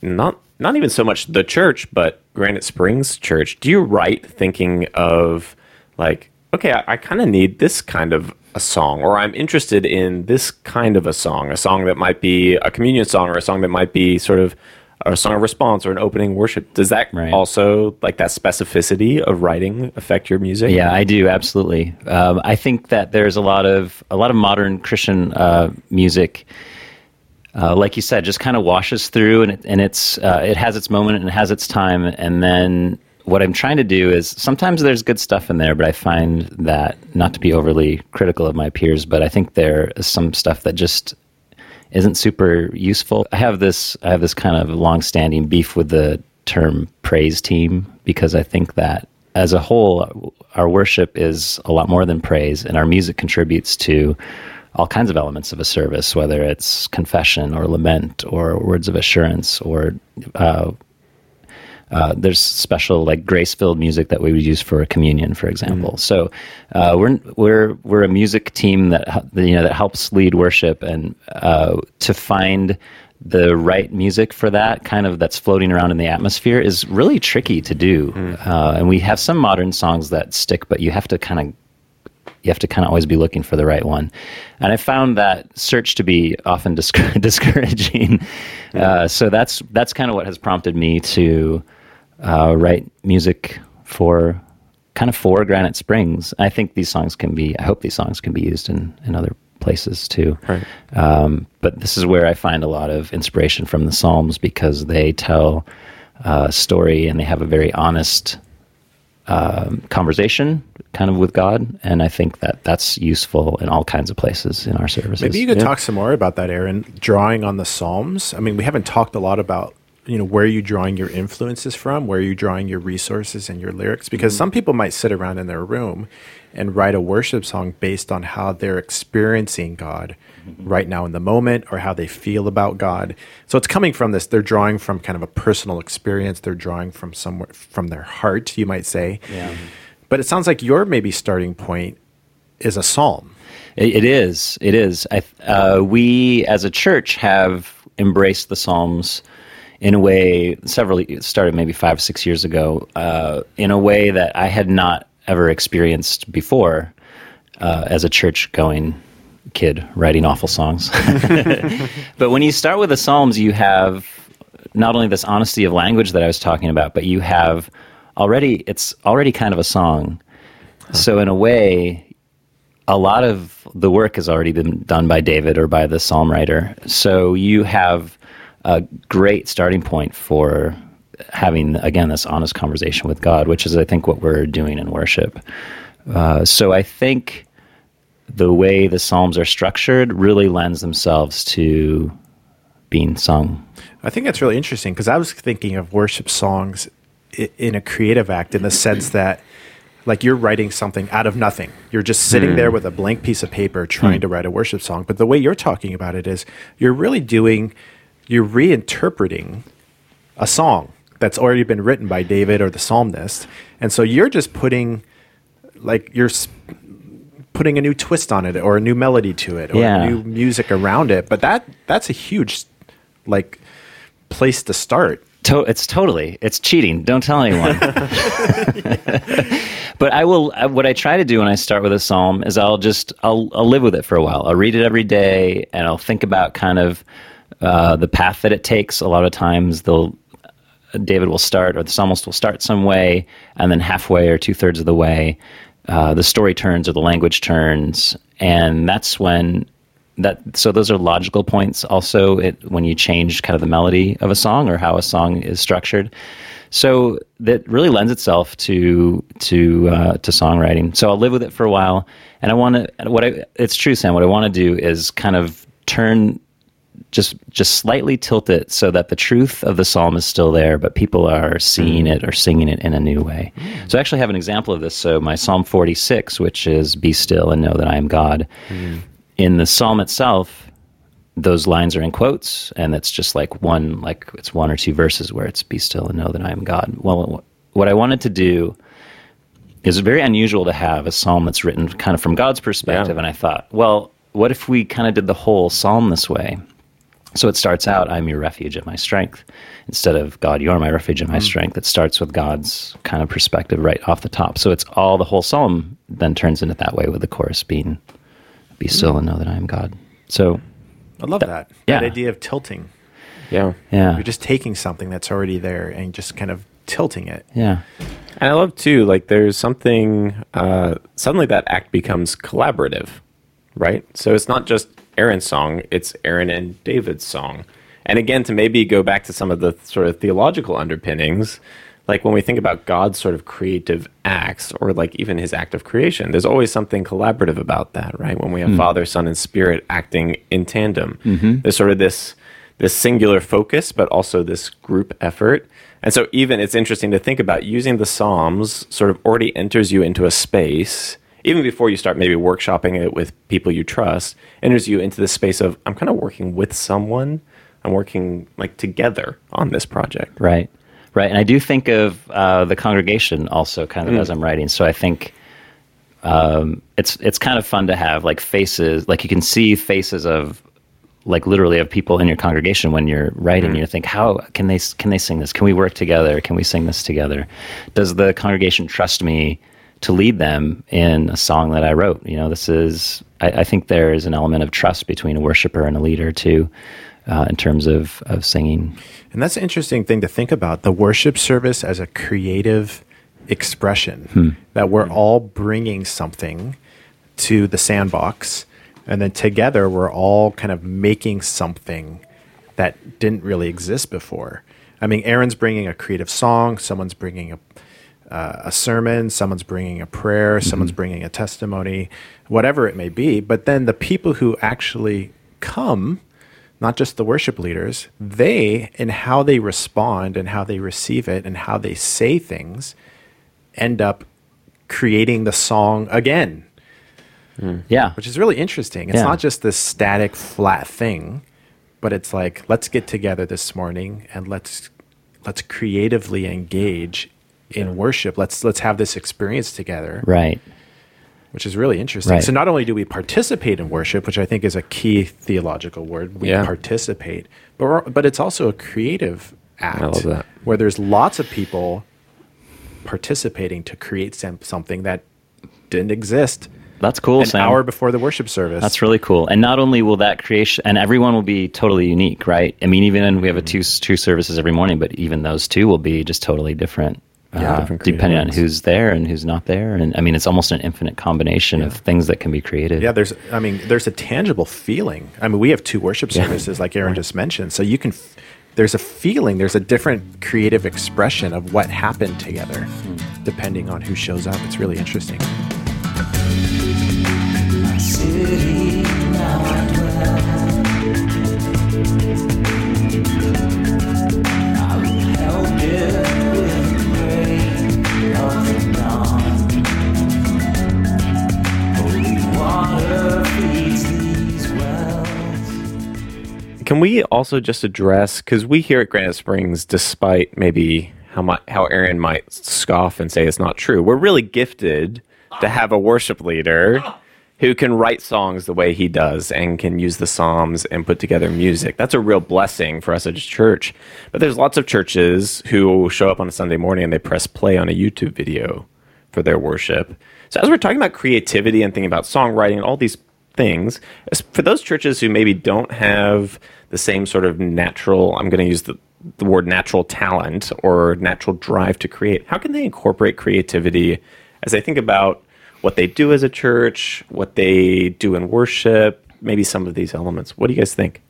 Speaker 2: not not even so much the church, but Granite Springs Church. Do you write thinking of like, okay, I, I kind of need this kind of a song, or I'm interested in this kind of a song, a song that might be a communion song, or a song that might be sort of a song of response or an opening worship. Does that
Speaker 3: Right.
Speaker 2: also like that specificity of writing affect your music?
Speaker 3: Yeah, I do absolutely. Um, I think that there's a lot of a lot of modern Christian uh, music, uh, like you said, just kind of washes through, and it, and it's uh, it has its moment and it has its time, and then what I'm trying to do is sometimes there's good stuff in there, but I find that not to be overly critical of my peers, but I think there is some stuff that just isn't super useful. I have this I have this kind of long-standing beef with the term praise team because I think that as a whole our worship is a lot more than praise and our music contributes to all kinds of elements of a service whether it's confession or lament or words of assurance or uh, uh, there's special like grace-filled music that we would use for a communion, for example. So uh, we're we're we're a music team that you know that helps lead worship and uh, to find the right music for that kind of that's floating around in the atmosphere is really tricky to do. Uh, and we have some modern songs that stick, but you have to kind of you have to kind of always be looking for the right one. And I found that search to be often discour- discouraging. Uh, so that's that's kind of what has prompted me to uh, write music for kind of for Granite Springs. I think these songs can be. I hope these songs can be used in in other places too.
Speaker 2: Right.
Speaker 3: Um, but this is where I find a lot of inspiration from the Psalms because they tell uh, a story and they have a very honest um, conversation kind of with God. And I think that that's useful in all kinds of places in our services.
Speaker 1: Maybe you could talk some more about that, Aaron. Drawing on the Psalms. I mean, we haven't talked a lot about you know where are you drawing your influences from? Where are you drawing your resources and your lyrics? Because some people might sit around in their room and write a worship song based on how they're experiencing god right now in the moment or how they feel about god. So it's coming from this they're drawing from kind of a personal experience. They're drawing from somewhere from their heart you might say.
Speaker 3: Yeah.
Speaker 1: but it sounds like your maybe starting point is a psalm.
Speaker 3: It, it is. It is. I, uh, we, as a church, have embraced the Psalms in a way. Several started maybe five, or six years ago. Uh, in a way that I had not ever experienced before, uh, as a church-going kid writing awful songs. but when you start with the Psalms, you have not only this honesty of language that I was talking about, but you have already. It's already kind of a song. So in a way, a lot of the work has already been done by David or by the psalm writer. So you have a great starting point for having, again, this honest conversation with God, which is, I think, what we're doing in worship. Uh, so I think the way the psalms are structured really lends themselves to being sung.
Speaker 1: I think that's really interesting because I was thinking of worship songs in a creative act in the sense that, like, you're writing something out of nothing. You're just sitting there with a blank piece of paper trying to write a worship song. But the way you're talking about it is you're really doing, you're reinterpreting a song that's already been written by David or the psalmist. And so you're just putting, like, you're putting a new twist on it or a new melody to it or
Speaker 3: Yeah.
Speaker 1: new music around it. But that that's a huge, like, place to start.
Speaker 3: To- it's totally it's cheating. Don't tell anyone. but I will. What I try to do when I start with a psalm is I'll just I'll I'll live with it for a while. I'll read it every day and I'll think about kind of uh, the path that it takes. A lot of times they'll David will start or the psalmist will start some way and then halfway or two thirds of the way uh, the story turns or the language turns. And that's when that so those are logical points. Also it, when you change kind of the melody of a song or how a song is structured. So that really lends itself to to uh, to songwriting. So i'll live with it for a while. And i want to what i it's true sam what i want to do is kind of turn just just slightly tilt it so that the truth of the psalm is still there, but people are seeing it or singing it in a new way. So I actually have an example of this. So my Psalm 46, which is "Be still and know that I am God," hmm. in the psalm itself, those lines are in quotes, and it's just like one like it's one or two verses where it's "Be still and know that I am God." Well, what I wanted to do is very unusual to have a psalm that's written kind of from God's perspective.
Speaker 2: Yeah.
Speaker 3: And I thought, well, what if we kind of did the whole psalm this way? So it starts out, I'm your refuge and my strength, instead of God, you are my refuge and my strength. It starts with God's kind of perspective right off the top. So it's all the whole psalm then turns into that way with the chorus being, Be still and know that I am God. So,
Speaker 1: I love that.
Speaker 3: yeah.
Speaker 1: That idea of tilting.
Speaker 2: Yeah.
Speaker 3: yeah.
Speaker 1: You're just taking something that's already there and just kind of tilting it.
Speaker 3: yeah.
Speaker 2: And I love too, like there's something uh, suddenly that act becomes collaborative, right? So it's not just Aaron's song; it's Aaron and David's song. And again, to maybe go back to some of the sort of theological underpinnings, like when we think about God's sort of creative acts, or like even His act of creation, there's always something collaborative about that, right? When we have hmm. Father, Son, and Spirit acting in tandem, mm-hmm. there's sort of this this singular focus, but also this group effort. And so, even it's interesting to think about using the Psalms sort of already enters you into a space, even before you start maybe workshopping it with people you trust, enters you into the space of, I'm kind of working with someone, I'm working like together on this project.
Speaker 3: Right, right. And I do think of uh, the congregation also kind of as I'm writing. So I think um, it's it's kind of fun to have like faces, like you can see faces of like literally of people in your congregation when you're writing. You think, how can they can they sing this? Can we work together? Can we sing this together? Does the congregation trust me? To lead them in a song that I wrote, you know, this is. I, I think there is an element of trust between a worshiper and a leader too, uh, in terms of of singing.
Speaker 1: And that's an interesting thing to think about the worship service as a creative expression that we're all bringing something to the sandbox. And then together, we're all kind of making something that didn't really exist before. I mean, Aaron's bringing a creative song, someone's bringing a, uh, a sermon, someone's bringing a prayer, someone's bringing a testimony, whatever it may be. But then the people who actually come not just the worship leaders, they and how they respond and how they receive it and how they say things end up creating the song again,
Speaker 3: Yeah.
Speaker 1: which is really interesting. It's
Speaker 3: Yeah.
Speaker 1: not just this static, flat thing, but it's like let's get together this morning and let's let's creatively engage in worship. Let's let's have this experience together
Speaker 3: Right.
Speaker 1: which is really interesting.
Speaker 3: Right.
Speaker 1: So not only do we participate in worship, which I think is a key theological word, we
Speaker 2: Yeah.
Speaker 1: participate, but we're, but it's also a creative act where there's lots of people participating to create some, something that didn't exist
Speaker 3: That's cool,
Speaker 1: an
Speaker 3: Sam.
Speaker 1: hour before the worship service.
Speaker 3: That's really cool. And not only will that creation, and everyone will be totally unique, right? I mean, even we have a mm-hmm. two two services every morning, but even those two will be just totally different.
Speaker 1: Yeah.
Speaker 3: uh, depending on who's there and who's not there, and I mean, it's almost an infinite combination of things that can be created.
Speaker 1: Yeah, there's. I mean, there's a tangible feeling. I mean, we have two worship services, like Aaron just mentioned. So you can. f- There's a feeling. There's a different creative expression of what happened together, depending on who shows up. It's really interesting.
Speaker 2: We also just address because we here at Granite Springs, despite maybe how much how Aaron might scoff and say it's not true, we're really gifted to have a worship leader who can write songs the way he does and can use the psalms and put together music. That's a real blessing for us as a church. But there's lots of churches who show up on a Sunday morning and they press play on a YouTube video for their worship. So as we're talking about creativity and thinking about songwriting and all these things, for those churches who maybe don't have the same sort of natural, I'm going to use the, the word natural talent or natural drive to create, how can they incorporate creativity as they think about what they do as a church, what they do in worship, maybe some of these elements? What do you guys think?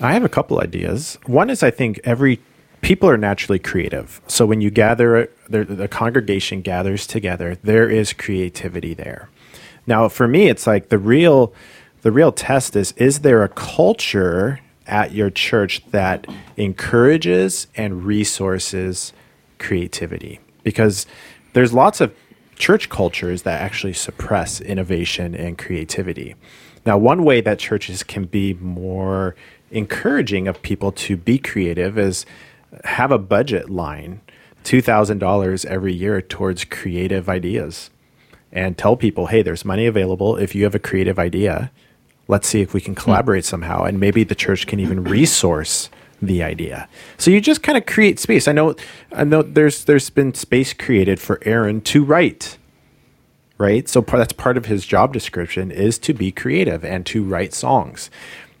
Speaker 1: I have a couple ideas. One is I think every people are naturally creative. So when you gather, the, the congregation gathers together, there is creativity there. Now, for me, it's like the real, the real test is: is there a culture at your church that encourages and resources creativity? Because there's lots of church cultures that actually suppress innovation and creativity. Now, one way that churches can be more encouraging of people to be creative is have a budget line, $2,000 every year towards creative ideas, and tell people, hey, there's money available. If you have a creative idea, let's see if we can hmm. collaborate somehow. And maybe the church can even resource the idea. So you just kind of create space. I know, I know there's, there's been space created for Aaron to write right? So that's part of his job description is to be creative and to write songs.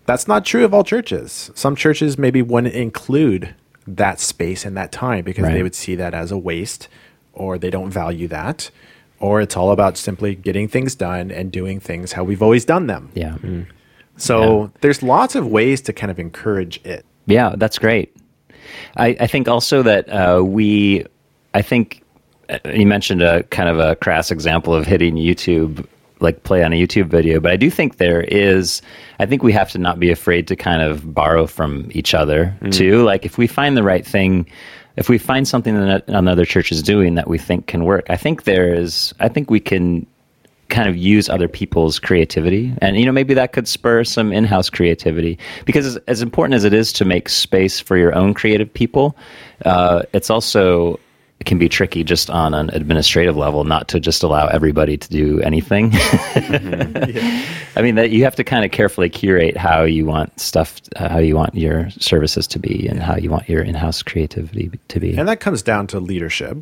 Speaker 1: That's not true of all churches. Some churches maybe wouldn't include that space and that time because they would see that as a waste or they don't value that or it's all about simply getting things done and doing things how we've always done them.
Speaker 3: Yeah.
Speaker 1: So there's lots of ways to kind of encourage it.
Speaker 3: Yeah, that's great. I, I think also that uh, we, I think uh, you mentioned a kind of a crass example of hitting YouTube, like play on a YouTube video, but I do think there is, I think we have to not be afraid to kind of borrow from each other too. Like if we find the right thing, if we find something that another church is doing that we think can work, I think there is, I think we can kind of use other people's creativity. And you know maybe that could spur some in-house creativity. Because as, as important as it is to make space for your own creative people uh, it's also can be tricky just on an administrative level not to just allow everybody to do anything i mean that you have to kind of carefully curate how you want stuff uh, how you want your services to be and how you want your in-house creativity to be
Speaker 1: And that comes down to leadership,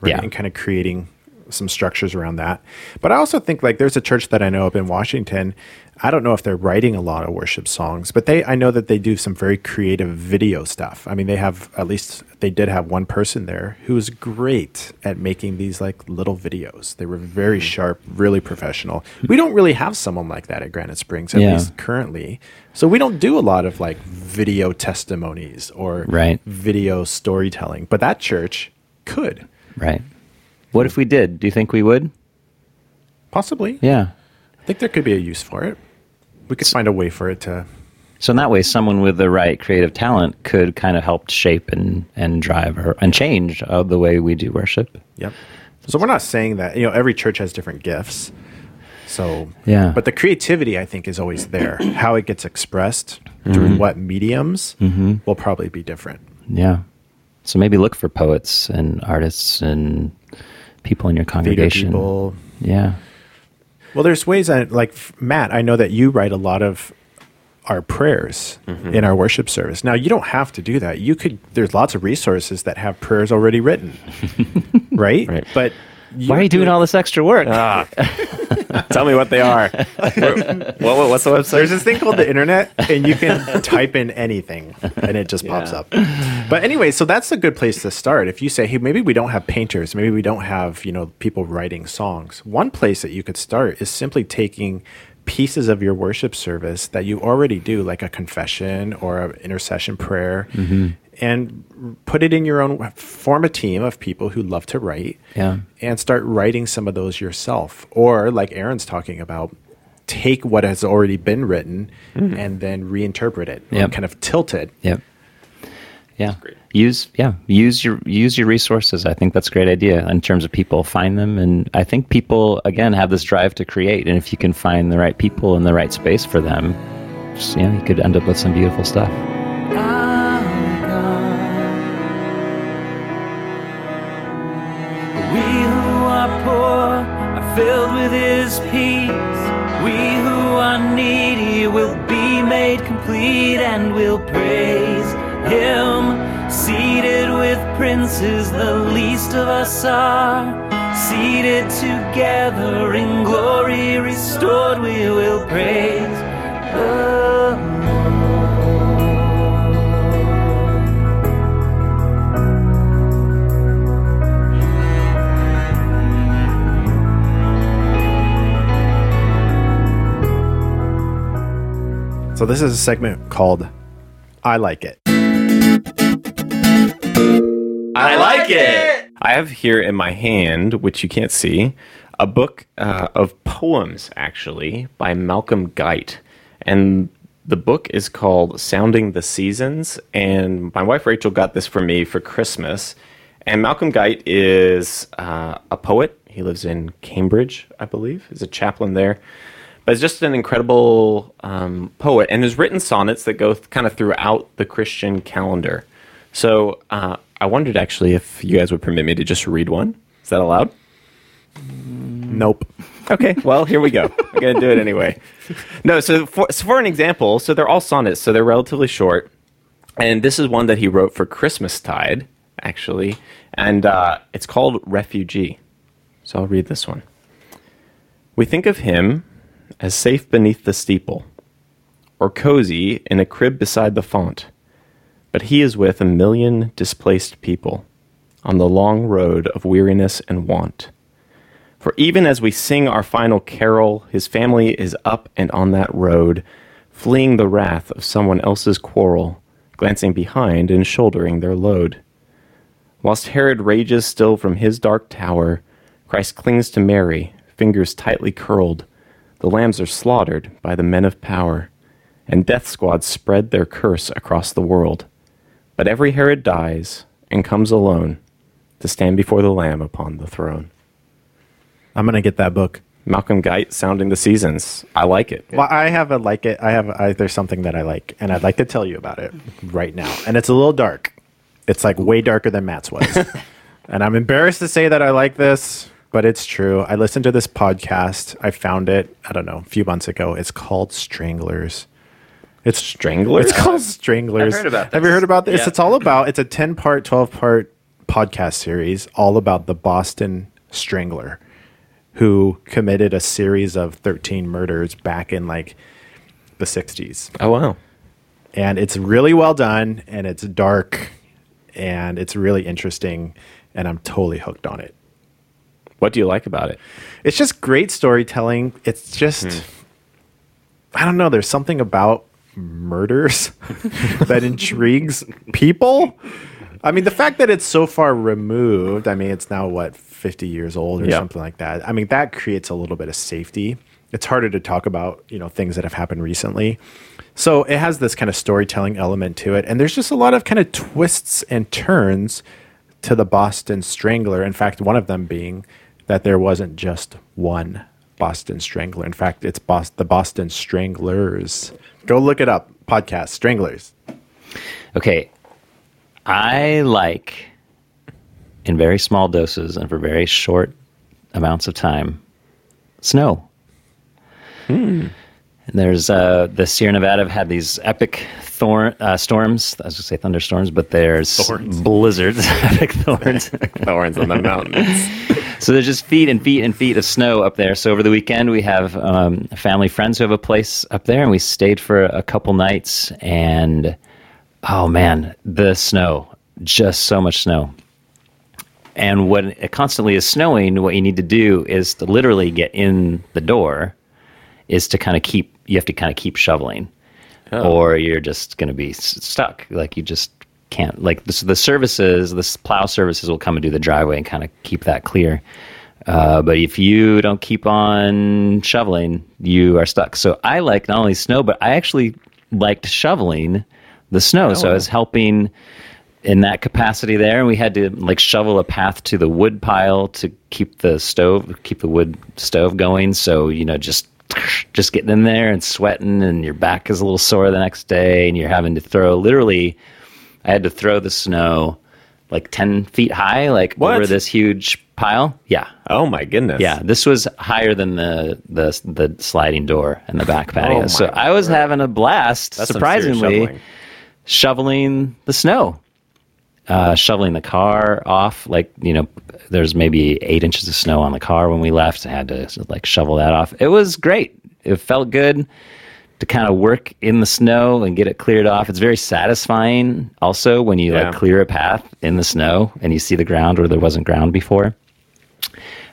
Speaker 1: right?
Speaker 3: Yeah.
Speaker 1: And kind of creating some structures around that. But I also think like there's a church that I know up in Washington. I don't know if they're writing a lot of worship songs, but they I know that they do some very creative video stuff. I mean, they have at least they did have one person there who was great at making these like little videos. They were very hmm. sharp, really professional. We don't really have someone like that at Granite Springs, at
Speaker 3: Yeah.
Speaker 1: least currently. So we don't do a lot of like video testimonies or
Speaker 3: Right.
Speaker 1: video storytelling, but that church could
Speaker 3: right what if we did do you think we would
Speaker 1: possibly.
Speaker 3: yeah
Speaker 1: I think there could be a use for it. We could find a way for it to
Speaker 3: So in that way, someone with the right creative talent could kind of help shape and, and drive or, and change uh, the way we do worship.
Speaker 1: Yep. So we're not saying that you know every church has different gifts. So
Speaker 3: Yeah.
Speaker 1: but the creativity I think is always there. How it gets expressed through what mediums will probably be different.
Speaker 3: Yeah. So maybe look for poets and artists and people in your congregation.
Speaker 1: people.
Speaker 3: Yeah.
Speaker 1: Well, there's ways that like Matt, I know that you write a lot of our prayers mm-hmm. in our worship service. Now you don't have to do that. You could. There's lots of resources that have prayers already written, right?
Speaker 2: Right.
Speaker 1: But
Speaker 3: Why are you doing all this extra work? Ah.
Speaker 2: Tell me what they are. what, what- what's the website?
Speaker 1: There's this thing called the internet, and you can type in anything, and it just pops up. But anyway, so that's a good place to start. If you say, "Hey, maybe we don't have painters, maybe we don't have you know people writing songs," one place that you could start is simply taking pieces of your worship service that you already do, like a confession or an intercession prayer, mm-hmm. And put it in your own. Form a team of people who love to write,
Speaker 3: Yeah.
Speaker 1: and start writing some of those yourself. Or, like Aaron's talking about, take what has already been written mm-hmm. and then reinterpret it, or
Speaker 3: Yep.
Speaker 1: kind of tilt it.
Speaker 3: Yep. Yeah. Use yeah use your use your resources. I think that's a great idea in terms of people. Find them, and I think people again have this drive to create. And if you can find the right people in the right space for them, just, you know, you could end up with some beautiful stuff.
Speaker 5: Complete and will praise him. Seated with princes, the least of us are. Seated together in glory restored, we will praise the
Speaker 1: So this is a segment called "I Like It."
Speaker 2: I like it. I have here in my hand, which you can't see, a book uh, of poems, actually, by Malcolm Guite. And the book is called Sounding the Seasons. And my wife Rachel got this for me for Christmas. And Malcolm Guite is uh, a poet. He lives in Cambridge, I believe. He's a chaplain there. But he's just an incredible um, poet and has written sonnets that go th- kind of throughout the Christian calendar. So uh, I wondered actually if you guys would permit me to just read one. Is that allowed?
Speaker 1: Nope.
Speaker 2: Okay, well, here we go. I'm going to do it anyway. No, so for, so for an example, so they're all sonnets, so they're relatively short. And this is one that he wrote for Christmastide, actually. And uh, it's called Refugee. So I'll read this one. We think of him as safe beneath the steeple, or cozy in a crib beside the font. But he is with a million displaced people on the long road of weariness and want. For even as we sing our final carol, his family is up and on that road, fleeing the wrath of someone else's quarrel, glancing behind and shouldering their load. Whilst Herod rages still from his dark tower, Christ clings to Mary, fingers tightly curled. The lambs are slaughtered by the men of power, and death squads spread their curse across the world. But every Herod dies and comes alone to stand before the Lamb upon the throne.
Speaker 1: I'm gonna get that book.
Speaker 2: Malcolm Guite sounding the seasons. I like it.
Speaker 1: Well, I have a like it. I have I, there's something that I like, and I'd like to tell you about it right now. And it's a little dark. It's like way darker than Matt's was. and I'm embarrassed to say that I like this, but it's true. I listened to this podcast. I found it. I don't know a few months ago. It's called Stranglers. It's
Speaker 2: Stranglers?
Speaker 1: It's called Stranglers.
Speaker 2: I've heard about
Speaker 1: Have you heard about this?
Speaker 2: Yeah.
Speaker 1: It's all about. It's a ten part, twelve part podcast series, all about the Boston Strangler, who committed a series of thirteen murders back in like the '60s,
Speaker 2: Oh wow.
Speaker 1: and it's really well done, and it's dark, and it's really interesting, and I'm totally hooked on it.
Speaker 2: What do you like about it?
Speaker 1: It's just great storytelling. It's just, hmm. I don't know. There's something about murders that intrigues people. I mean, the fact that it's so far removed, I mean, it's now what, 50 years old or
Speaker 2: Yeah.
Speaker 1: something like that. I mean, that creates a little bit of safety it's harder to talk about you know things that have happened recently. So it has this kind of storytelling element to it, and there's just a lot of kind of twists and turns to the Boston Strangler. In fact, one of them being that there wasn't just one Boston Strangler. In fact, it's Bos- the Boston Stranglers. Go look it up. Podcast Stranglers.
Speaker 3: Okay. I like, in very small doses and for very short amounts of time, snow. And there's uh, the Sierra Nevada have had these epic thorn uh, storms. I was going to say thunderstorms, but there's
Speaker 1: Thorns.
Speaker 3: blizzards, epic thorns.
Speaker 2: Thorns on the mountains.
Speaker 3: So there's just feet and feet and feet of snow up there. So over the weekend, we have um, family friends who have a place up there, and we stayed for a couple nights. And oh man, the snow, just so much snow. And when it constantly is snowing, what you need to do is to literally get in the door, is to kind of keep, you have to kind of keep shoveling, or you're just going to be s- stuck. Like you just can't, like the, the services, the plow services will come and do the driveway and kind of keep that clear. Uh, but if you don't keep on shoveling, you are stuck. So I like not only snow, but I actually liked shoveling the snow. so I was helping in that capacity there and we had to like shovel a path to the wood pile to keep the stove keep the wood stove going so you know just just getting in there and sweating and your back is a little sore the next day and you're having to throw literally i had to throw the snow like 10 feet high like
Speaker 2: What?
Speaker 3: over this huge pile yeah
Speaker 2: Oh my goodness.
Speaker 3: yeah this was higher than the the, the sliding door in the back patio
Speaker 2: my
Speaker 3: so i was having a blast
Speaker 2: That's
Speaker 3: surprisingly
Speaker 2: shoveling.
Speaker 3: shoveling the snow, uh, shoveling the car off. Like you know, there's maybe eight inches of snow on the car when we left. I had to like shovel that off. It was great. It felt good to kind of work in the snow and get it cleared off. It's very satisfying also when you
Speaker 2: Yeah.
Speaker 3: like clear a path in the snow and you see the ground where there wasn't ground before.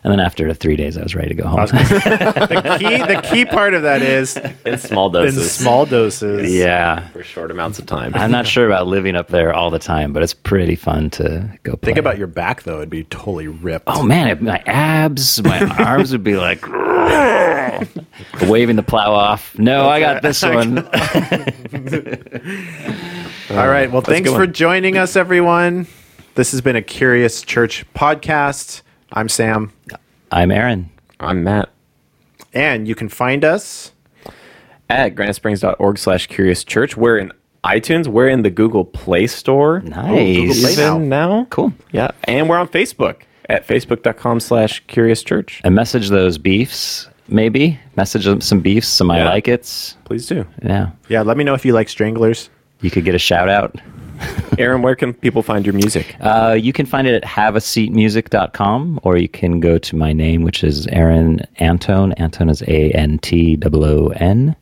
Speaker 3: And then after three days, I was ready to go home.
Speaker 1: The key, the key part of that is
Speaker 2: In small doses.
Speaker 1: in small doses.
Speaker 3: yeah.
Speaker 2: For short amounts of time.
Speaker 3: I'm not sure about living up there all the time, but it's pretty fun to go play.
Speaker 1: Think about your back though; it'd be totally ripped.
Speaker 3: Oh man, it- my abs, my arms would be like waving the plow off. No, I got this one.
Speaker 1: All right. Well, thanks for joining us, everyone. This has been a Curious Church podcast. I'm Sam,
Speaker 3: I'm Aaron.
Speaker 2: I'm Matt.
Speaker 1: and you can find us.
Speaker 2: At granitesprings.org slash curious church. We're in iTunes. We're in the Google Play Store.
Speaker 3: Nice.
Speaker 2: Google Play
Speaker 1: Even
Speaker 2: now.
Speaker 3: Cool.
Speaker 2: Yeah. And we're on Facebook at facebook.com slash curious church.
Speaker 3: And message those beefs, maybe. Message them some beefs, some I like it's.
Speaker 2: Please do.
Speaker 3: Yeah.
Speaker 1: Yeah, let me know if you like Stranglers.
Speaker 3: You could get a shout out.
Speaker 2: Aaron, where can people find your music?
Speaker 3: Uh, you can find it at haveaseatmusic.com or you can go to my name, which is Aaron Antoon. Antoon is A N T O O N.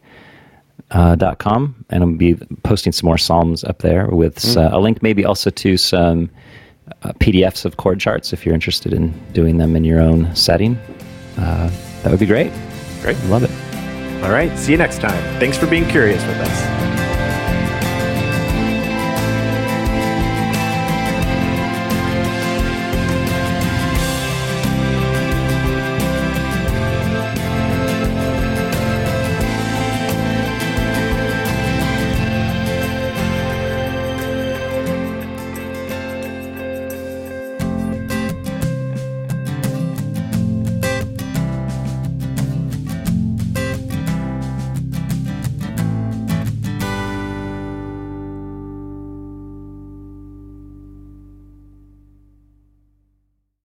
Speaker 3: Uh, dot com and I'll be posting some more psalms up there with uh, a link maybe also to some uh, PDFs of chord charts if you're interested in doing them in your own setting. Uh, that would be great.
Speaker 2: Great.
Speaker 3: Love it.
Speaker 1: All right. See you next time. Thanks for being curious with us.